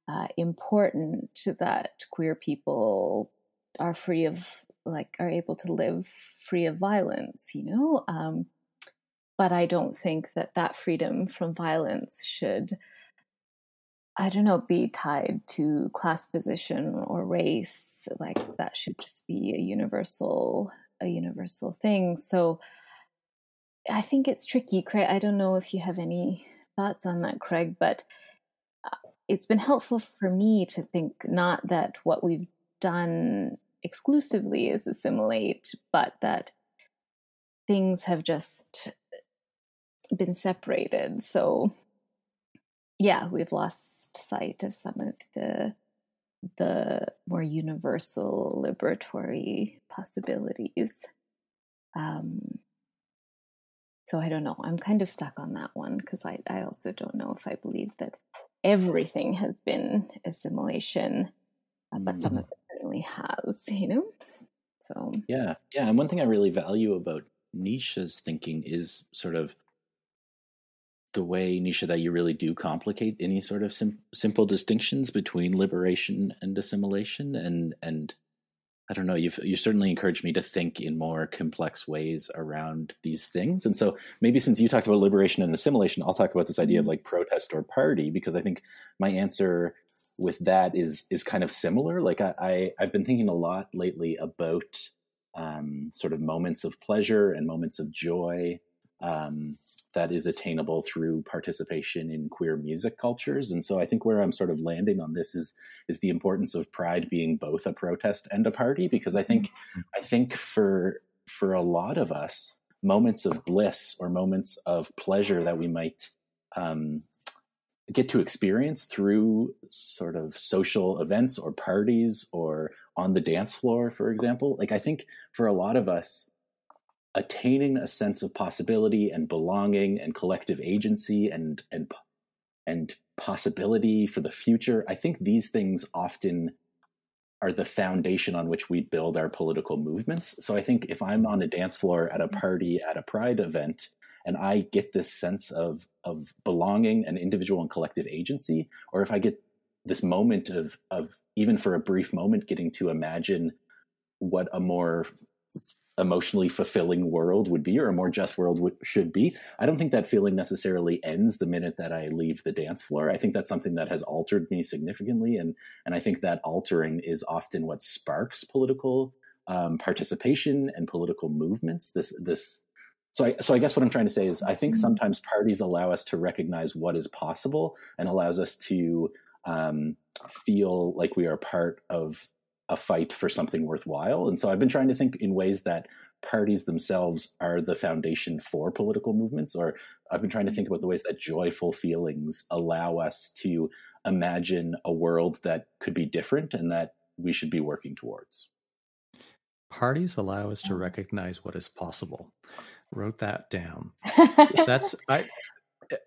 uh, important that queer people are free of, like, are able to live free of violence, you know? Um, but I don't think that that freedom from violence should I don't know, be tied to class position or race. Like that should just be a universal, a universal thing. So I think it's tricky, Craig. I don't know if you have any thoughts on that, Craig, but uh, it's been helpful for me to think not that what we've done exclusively is assimilate, but that things have just been separated. So yeah, we've lost sight of some of the the more universal liberatory possibilities. Um, so I don't know. I'm kind of stuck on that one because I, I also don't know if I believe that everything has been assimilation, uh, but some of mm-hmm. it certainly has, you know? So, yeah. Yeah. And one thing I really value about Nisha's thinking is sort of the way Nisha that you really do complicate any sort of sim- simple distinctions between liberation and assimilation and and I don't know you've you certainly encouraged me to think in more complex ways around these things and so maybe since you talked about liberation and assimilation I'll talk about this idea of mm-hmm. like protest or party because I think my answer with that is is kind of similar like I, I I've been thinking a lot lately about um, sort of moments of pleasure and moments of joy um, that is attainable through participation in queer music cultures. And so I think where I'm sort of landing on this is is the importance of pride being both a protest and a party, because I think mm-hmm. I think for for a lot of us, moments of bliss or moments of pleasure that we might um, get to experience through sort of social events or parties or on the dance floor, for example. Like I think for a lot of us, attaining a sense of possibility and belonging and collective agency and and and possibility for the future i think these things often are the foundation on which we build our political movements so i think if i'm on a dance floor at a mm-hmm. party at a pride event and i get this sense of of belonging and individual and collective agency or if i get this moment of of even for a brief moment getting to imagine what a more emotionally fulfilling world would be or a more just world would, should be. I don't think that feeling necessarily ends the minute that I leave the dance floor. I think that's something that has altered me significantly, and and I think that altering is often what sparks political um, participation and political movements. This this. So I, so I guess what I'm trying to say is I think mm-hmm. sometimes parties allow us to recognize what is possible and allows us to um, feel like we are part of a fight for something worthwhile. And so I've been trying to think in ways that parties themselves are the foundation for political movements, or I've been trying to think about the ways that joyful feelings allow us to imagine a world that could be different and that we should be working towards. Parties allow us to recognize what is possible. Wrote that down. That's I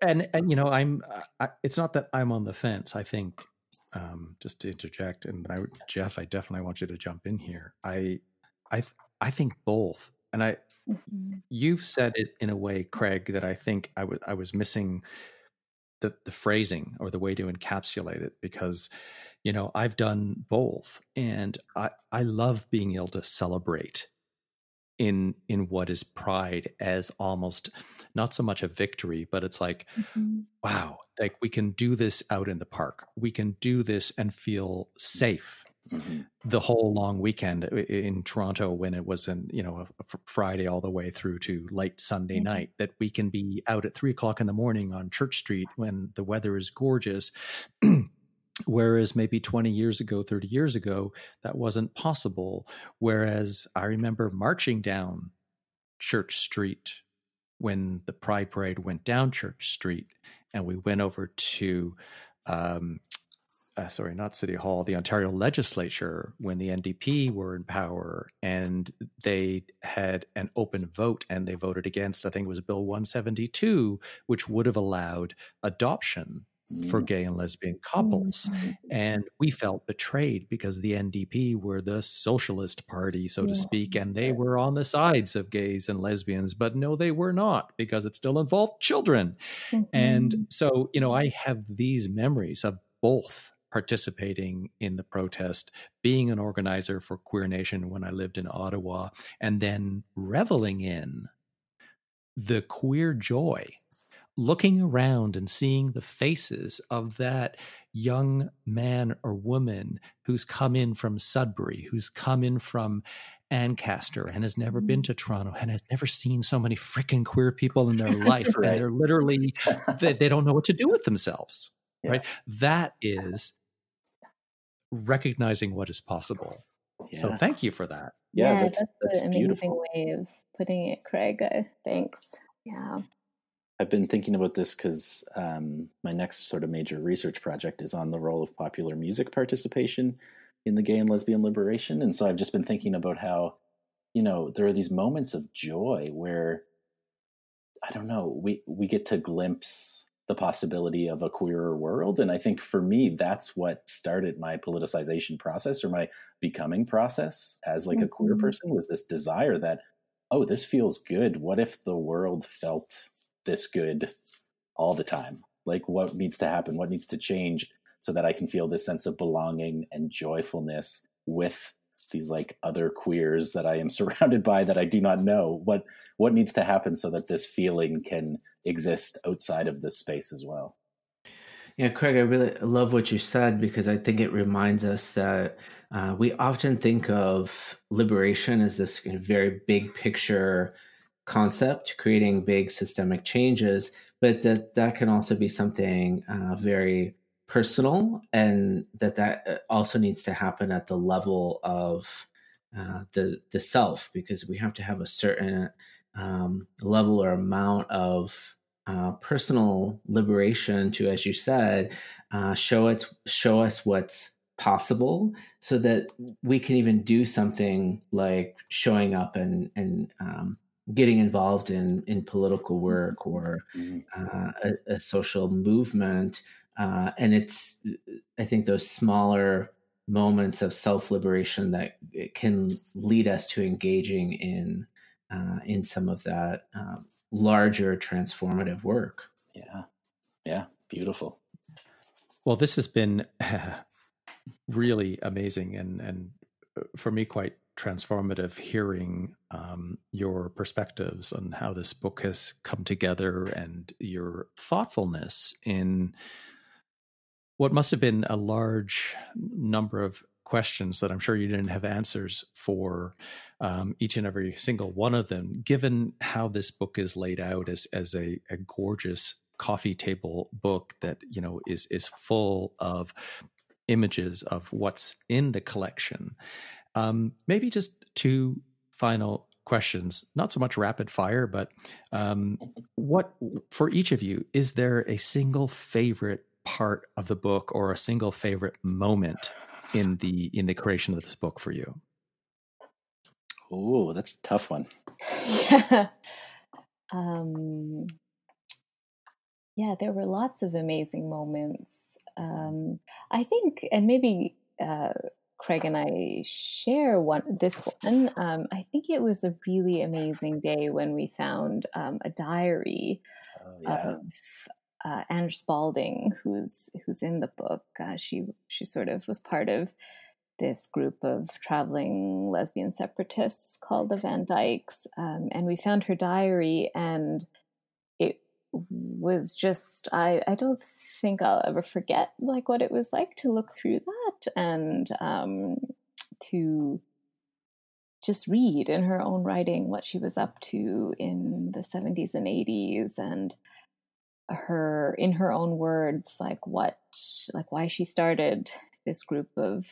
and and you know I'm I, it's not that I'm on the fence. I think um, just to interject, and I, Jeff, I definitely want you to jump in here. I, I, I think both, and I, mm-hmm. you've said it in a way, Craig, that I think I was I was missing the the phrasing or the way to encapsulate it because you know I've done both, and I I love being able to celebrate in in what is pride as almost not so much a victory but it's like mm-hmm. wow like we can do this out in the park we can do this and feel safe mm-hmm. the whole long weekend in toronto when it was in you know a, a friday all the way through to late sunday mm-hmm. night that we can be out at three o'clock in the morning on church street when the weather is gorgeous Whereas maybe 20 years ago, 30 years ago, that wasn't possible. Whereas I remember marching down Church Street when the Pride Parade went down Church Street, and we went over to, um, uh, sorry, not City Hall, the Ontario Legislature when the NDP were in power, and they had an open vote, and they voted against, I think it was Bill 172, which would have allowed adoption for mm. gay and lesbian couples. Mm-hmm. And we felt betrayed because the NDP were the socialist party, so to speak, and they were on the sides of gays and lesbians. But no, they were not because it still involved children. Mm-hmm. And so, you know, I have these memories of both participating in the protest, being an organizer for Queer Nation when I lived in Ottawa, and then reveling in the queer joy looking around and seeing the faces of that young man or woman who's come in from Sudbury, who's come in from Ancaster and has never been mm. to Toronto and has never seen so many freaking queer people in their life. right. And they're literally, they, they, don't know what to do with themselves. Yeah. Right. That is recognizing what is possible. Yeah. So thank you for that. Yeah, yeah that's, that's, that's an amazing way of putting it, Craig. Uh, thanks. Yeah. I've been thinking about this because um, my next sort of major research project is on the role of popular music participation in the gay and lesbian liberation. And so I've just been thinking about how, you know, there are these moments of joy where, I don't know, we, we get to glimpse the possibility of a queerer world. And I think for me, that's what started my politicization process or my becoming process as like mm-hmm. a queer mm-hmm. person was this desire that, oh, this feels good. What if the world felt this good all the time? Like, what needs to happen? What needs to change so that I can feel this sense of belonging and joyfulness with these like other queers that I am surrounded by that I do not know? What what needs to happen so that this feeling can exist outside of this space as well? Yeah, Craig, I really love what you said because I think it reminds us that uh, we often think of liberation as this very big picture concept, creating big systemic changes, but that that can also be something uh, very personal, and that that uh, also needs to happen at the level of uh, the the self, because we have to have a certain um, level or amount of uh, personal liberation to, as you said, uh, show it show us what's possible so that we can even do something like showing up and and um, getting involved in in political work or mm-hmm. uh, a, a, social movement uh, and it's i think those smaller moments of self-liberation that can lead us to engaging in uh, in some of that um, larger transformative work. Yeah. Yeah. Beautiful. Well this has been really amazing and and for me quite transformative hearing um, your perspectives on how this book has come together and your thoughtfulness in what must have been a large number of questions that I'm sure you didn't have answers for um, each and every single one of them, given how this book is laid out as as a, a gorgeous coffee table book that you know is is full of images of what's in the collection um, maybe just two final questions, not so much rapid fire, but um, what for each of you is there a single favorite part of the book or a single favorite moment in the in the creation of this book for you? Oh, that's a tough one. yeah. Um, yeah, there were lots of amazing moments. um, I think, and maybe uh, Craig and I share one this one. Um, I think it was a really amazing day when we found um, a diary oh, yeah. of uh, Anne Spalding, who's who's in the book. Uh, she she sort of was part of this group of traveling lesbian separatists called the Van Dykes, um, and we found her diary, and was just I I don't think I'll ever forget like what it was like to look through that and um, to just read in her own writing what she was up to in the 70s and 80s and her in her own words like what like why she started this group of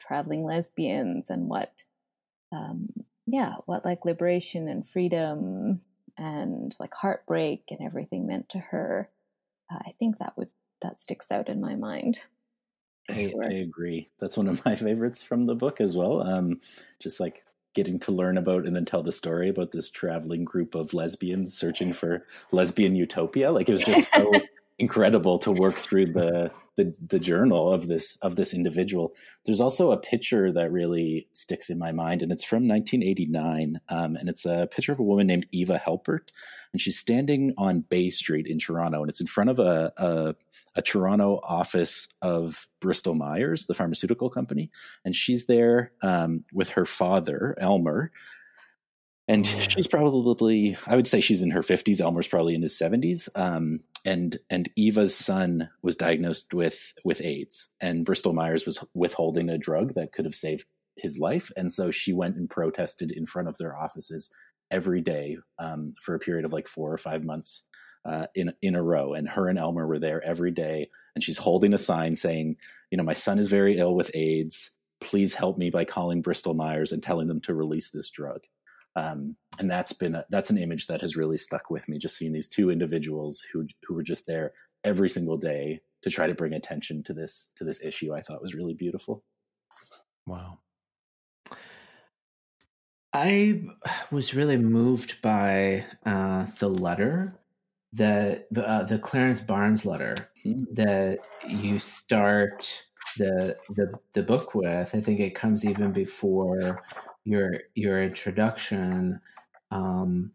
traveling lesbians and what um yeah what like liberation and freedom and like heartbreak and everything meant to her uh, i think that would that sticks out in my mind I, sure. I, agree that's one of my favorites from the book as well um just like getting to learn about and then tell the story about this traveling group of lesbians searching for lesbian utopia. Like it was just so incredible to work through the, the the journal of this of this individual. There's also a picture that really sticks in my mind, and it's from 1989, um, and it's a picture of a woman named Eva Helpert, and she's standing on Bay Street in Toronto, and it's in front of a, a, a Toronto office of Bristol Myers, the pharmaceutical company, and she's there um, with her father Elmer, and oh, she's probably i would say she's in her 50s elmer's probably in his 70s um, and and eva's son was diagnosed with with aids and bristol myers was withholding a drug that could have saved his life. And so she went and protested in front of their offices every day um, for a period of like four or five months uh, in in a row. And her and elmer were there every day and she's holding a sign saying you know my son is very ill with aids. Please help me by calling bristol myers and telling them to release this drug um, and that's been a, that's an image that has really stuck with me. Just seeing these two individuals who who were just there every single day to try to bring attention to this to this issue, I thought was really beautiful. Wow. I was really moved by uh, the letter that the uh, the Clarence Barnes letter mm-hmm. that you start the the the book with. I think it comes even before your your introduction, um,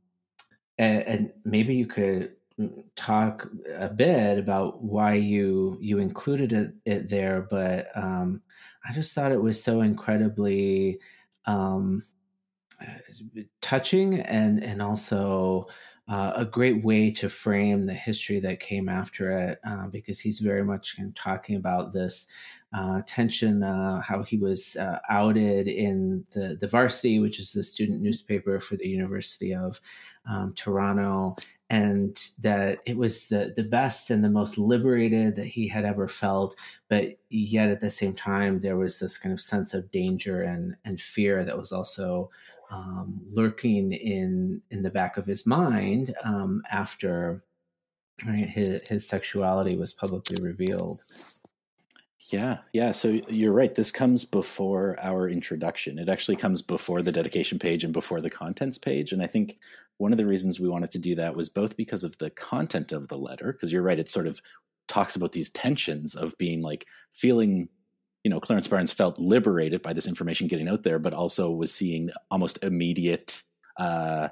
and, and maybe you could mm, talk a bit about why you you included it, it there. But um, I just thought it was so incredibly um, touching and and also uh, a great way to frame the history that came after it uh, because he's very much kind of talking about this uh, tension, uh, how he was uh, outed in the, the varsity, which is the student newspaper for the University of um, Toronto, and that it was the, the best and the most liberated that he had ever felt. But yet at the same time, there was this kind of sense of danger and, and fear that was also um, lurking in in the back of his mind um, after right, his, his sexuality was publicly revealed. Yeah, yeah. So you're right. This comes before our introduction. It actually comes before the dedication page and before the contents page. And I think one of the reasons we wanted to do that was both because of the content of the letter, because you're right, it sort of talks about these tensions of being like feeling, you know, Clarence Barnes felt liberated by this information getting out there, but also was seeing almost immediate uh,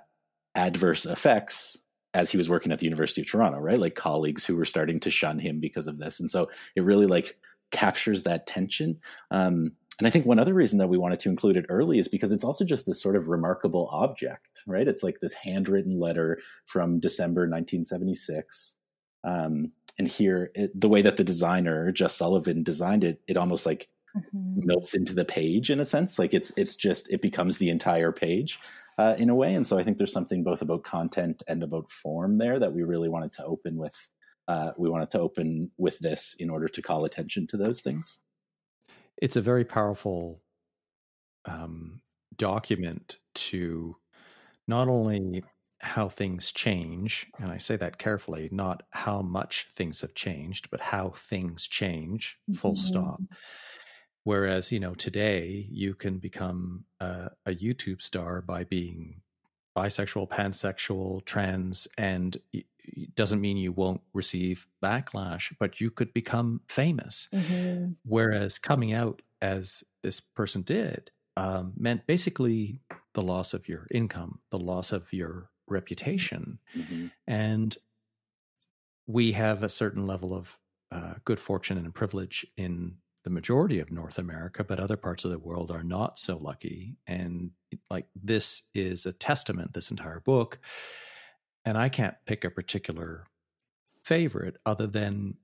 adverse effects as he was working at the University of Toronto, right? Like colleagues who were starting to shun him because of this. And so it really like captures that tension. Um, and I think one other reason that we wanted to include it early is because it's also just this sort of remarkable object, right? It's like this handwritten letter from December 1976. Um, and here, it, the way that the designer, Jess Sullivan, designed it, it almost like mm-hmm. melts into the page in a sense. Like it's it's just it becomes the entire page uh, in a way. And so I think there's something both about content and about form there that we really wanted to open with uh, we wanted to open with this in order to call attention to those things. It's a very powerful um, document to not only how things change, and I say that carefully, not how much things have changed, but how things change, full mm-hmm. stop. Whereas, you know, today you can become a, a YouTube star by being bisexual, pansexual, trans, and it doesn't mean you won't receive backlash, but you could become famous. Mm-hmm. Whereas coming out as this person did um, meant basically the loss of your income, the loss of your reputation. Mm-hmm. And we have a certain level of uh, good fortune and privilege in the majority of North America, but other parts of the world are not so lucky. And like this is a testament, this entire book. And I can't pick a particular favorite other than,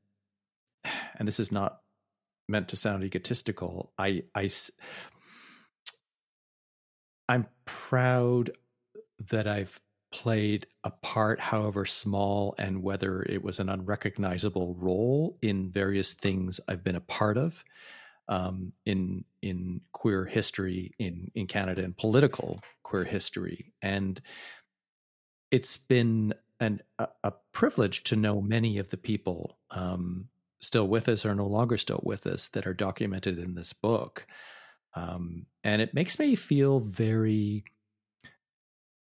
and this is not meant to sound egotistical. I, I, I'm proud that I've played a part, however small, and whether it was an unrecognizable role in various things I've been a part of um, in in queer history in in Canada and political queer history, and it's been an, a, a privilege to know many of the people um, still with us or no longer still with us that are documented in this book. Um, and it makes me feel very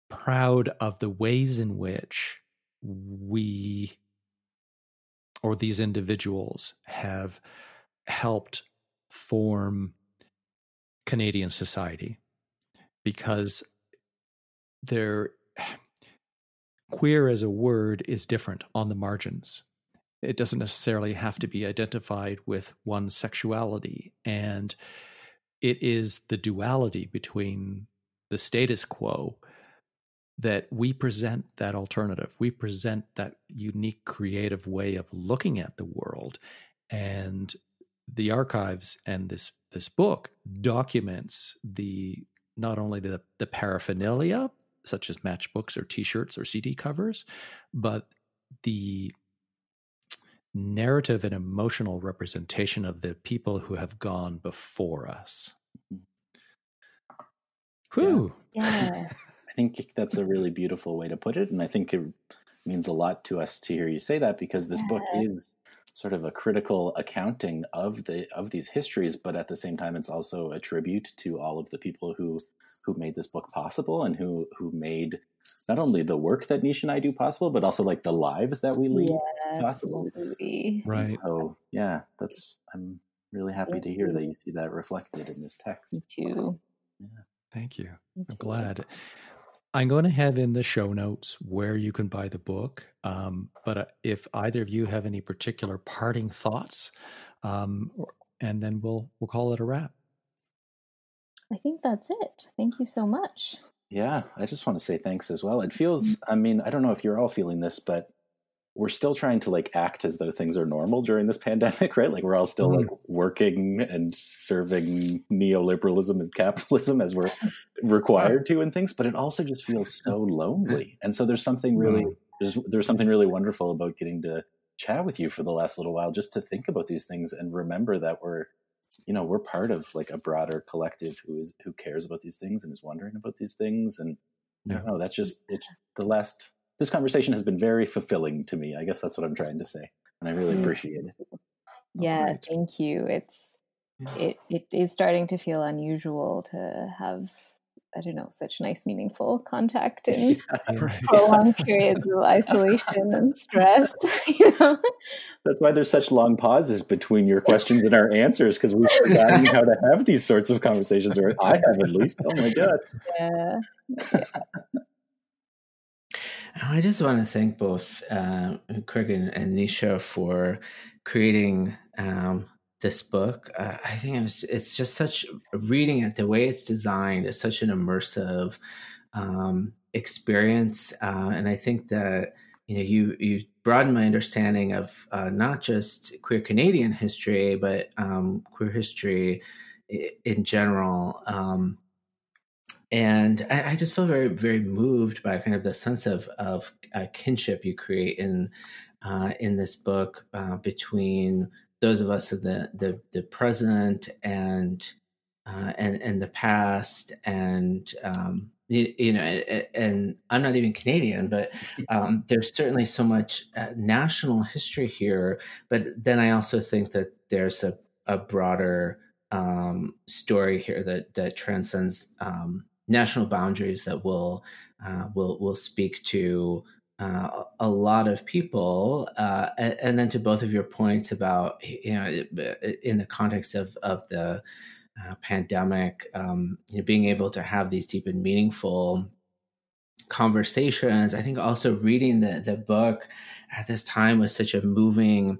proud of the ways in which we or these individuals have helped form Canadian society because they're queer as a word is different on the margins. It doesn't necessarily have to be identified with one sexuality. And it is the duality between the status quo that we present that alternative. We present that unique creative way of looking at the world. And the archives and this this book documents the not only the, the paraphernalia, such as matchbooks or t-shirts or CD covers, but the narrative and emotional representation of the people who have gone before us. Mm-hmm. Whew. Yeah. think that's a really beautiful way to put it, and I think it means a lot to us to hear you say that because this yeah. book is sort of a critical accounting of the of these histories, but at the same time, it's also a tribute to all of the people who who made this book possible and who who made not only the work that Nisha and I do possible, but also like the lives that we lead yeah, possible. Absolutely. Right. So yeah, that's I'm really happy to hear that you see that reflected in this text. Me too. Yeah. Thank you. I'm glad. I'm going to have in the show notes where you can buy the book. Um, but uh, if either of you have any particular parting thoughts, um, and then we'll we'll call it a wrap. I think that's it. Thank you so much. Yeah, I just want to say thanks as well. It feels, mm-hmm. I mean, I don't know if you're all feeling this, but we're still trying to like act as though things are normal during this pandemic, right? Like we're all still mm-hmm. like working and serving neoliberalism and capitalism as we're required to and things, but it also just feels so lonely. And so there's something really mm-hmm. there's there's something really wonderful about getting to chat with you for the last little while just to think about these things and remember that we're you know we're part of like a broader collective who is who cares about these things and is wondering about these things and yeah. no that's just it's the last this conversation has been very fulfilling to me. I guess that's what I'm trying to say, and I really mm. appreciate it. Yeah, right. thank you. It's it it is starting to feel unusual to have I don't know such nice meaningful contact in yeah, right. prolonged periods of isolation and stress. you know? That's why there's such long pauses between your questions and our answers because we've forgotten how to have these sorts of conversations, or I have at least. Oh my god! Yeah. yeah. I just want to thank both uh, Craig and, and, Nisha for creating um, this book. Uh, I think it's, it's just such reading it the way it's designed is such an immersive um, experience, uh, and I think that you know you you broaden my understanding of uh, not just queer Canadian history, but um, queer history in general. Um, and I, I, just feel very very moved by kind of the sense of of uh, kinship you create in uh, in this book uh, between those of us in the the, the present and uh, and and the past and um, you, you, know and, and, I'm not even Canadian but um, there's certainly so much uh, national history here but then I also think that there's a, a broader um, story here that that transcends um, national boundaries that will uh, will will speak to uh, a lot of people, uh, and, and, then to both of your points about you know in the context of of the uh, pandemic, um, you know, being able to have these deep and meaningful conversations. I think also reading the the book at this time was such a moving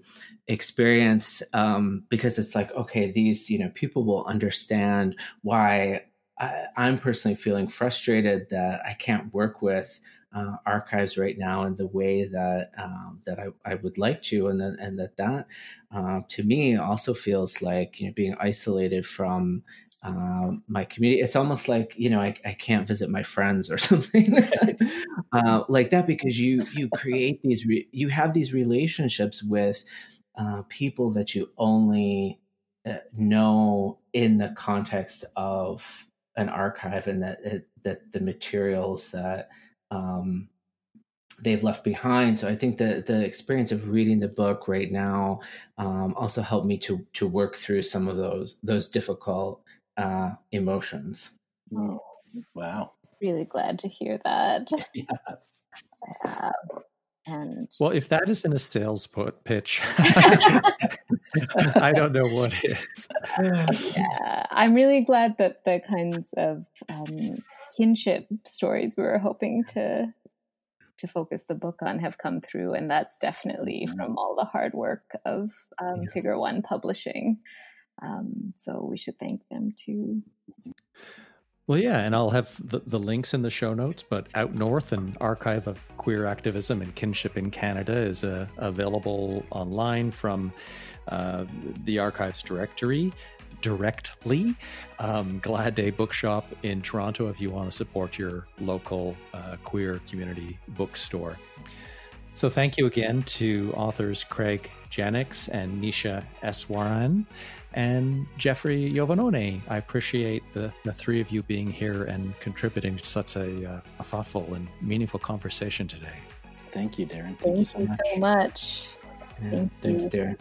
experience um, because it's like okay, these you know people will understand why I, am personally feeling frustrated that I can't work with uh, archives right now in the way that um, that I, I, would like to, and that and that that uh, to me also feels like you know being isolated from um, my community. It's almost like you know I, I can't visit my friends or something uh, like that because you you create these re- you have these relationships with uh, people that you only uh, know in the context of an archive and that it, that the materials that um, they've left behind. So I think that the experience of reading the book right now um, also helped me to to work through some of those those difficult uh, emotions. Oh, wow! Really glad to hear that. Yeah. Uh, and well, if that isn't a sales put pitch, I don't know what is. Yeah, I'm really glad that the kinds of um, kinship stories we were hoping to to focus the book on have come through, and that's definitely from all the hard work of um, yeah. Figure One Publishing. Um, so we should thank them too. Well, yeah, and I'll have the, the links in the show notes. But Out North, an archive of queer activism and kinship in Canada, is uh, available online from uh, the Archives Directory directly. Um, Glad Day Bookshop in Toronto if you want to support your local uh, queer community bookstore. So, thank you again to authors Craig Jennings and Nisha Eswaran and Jeffrey Iovannone. I appreciate the, the three of you being here and contributing to such a, uh, a thoughtful and meaningful conversation today. Thank you, Darren. Thank, Thank you so you much. So much. Yeah, thanks, Darren.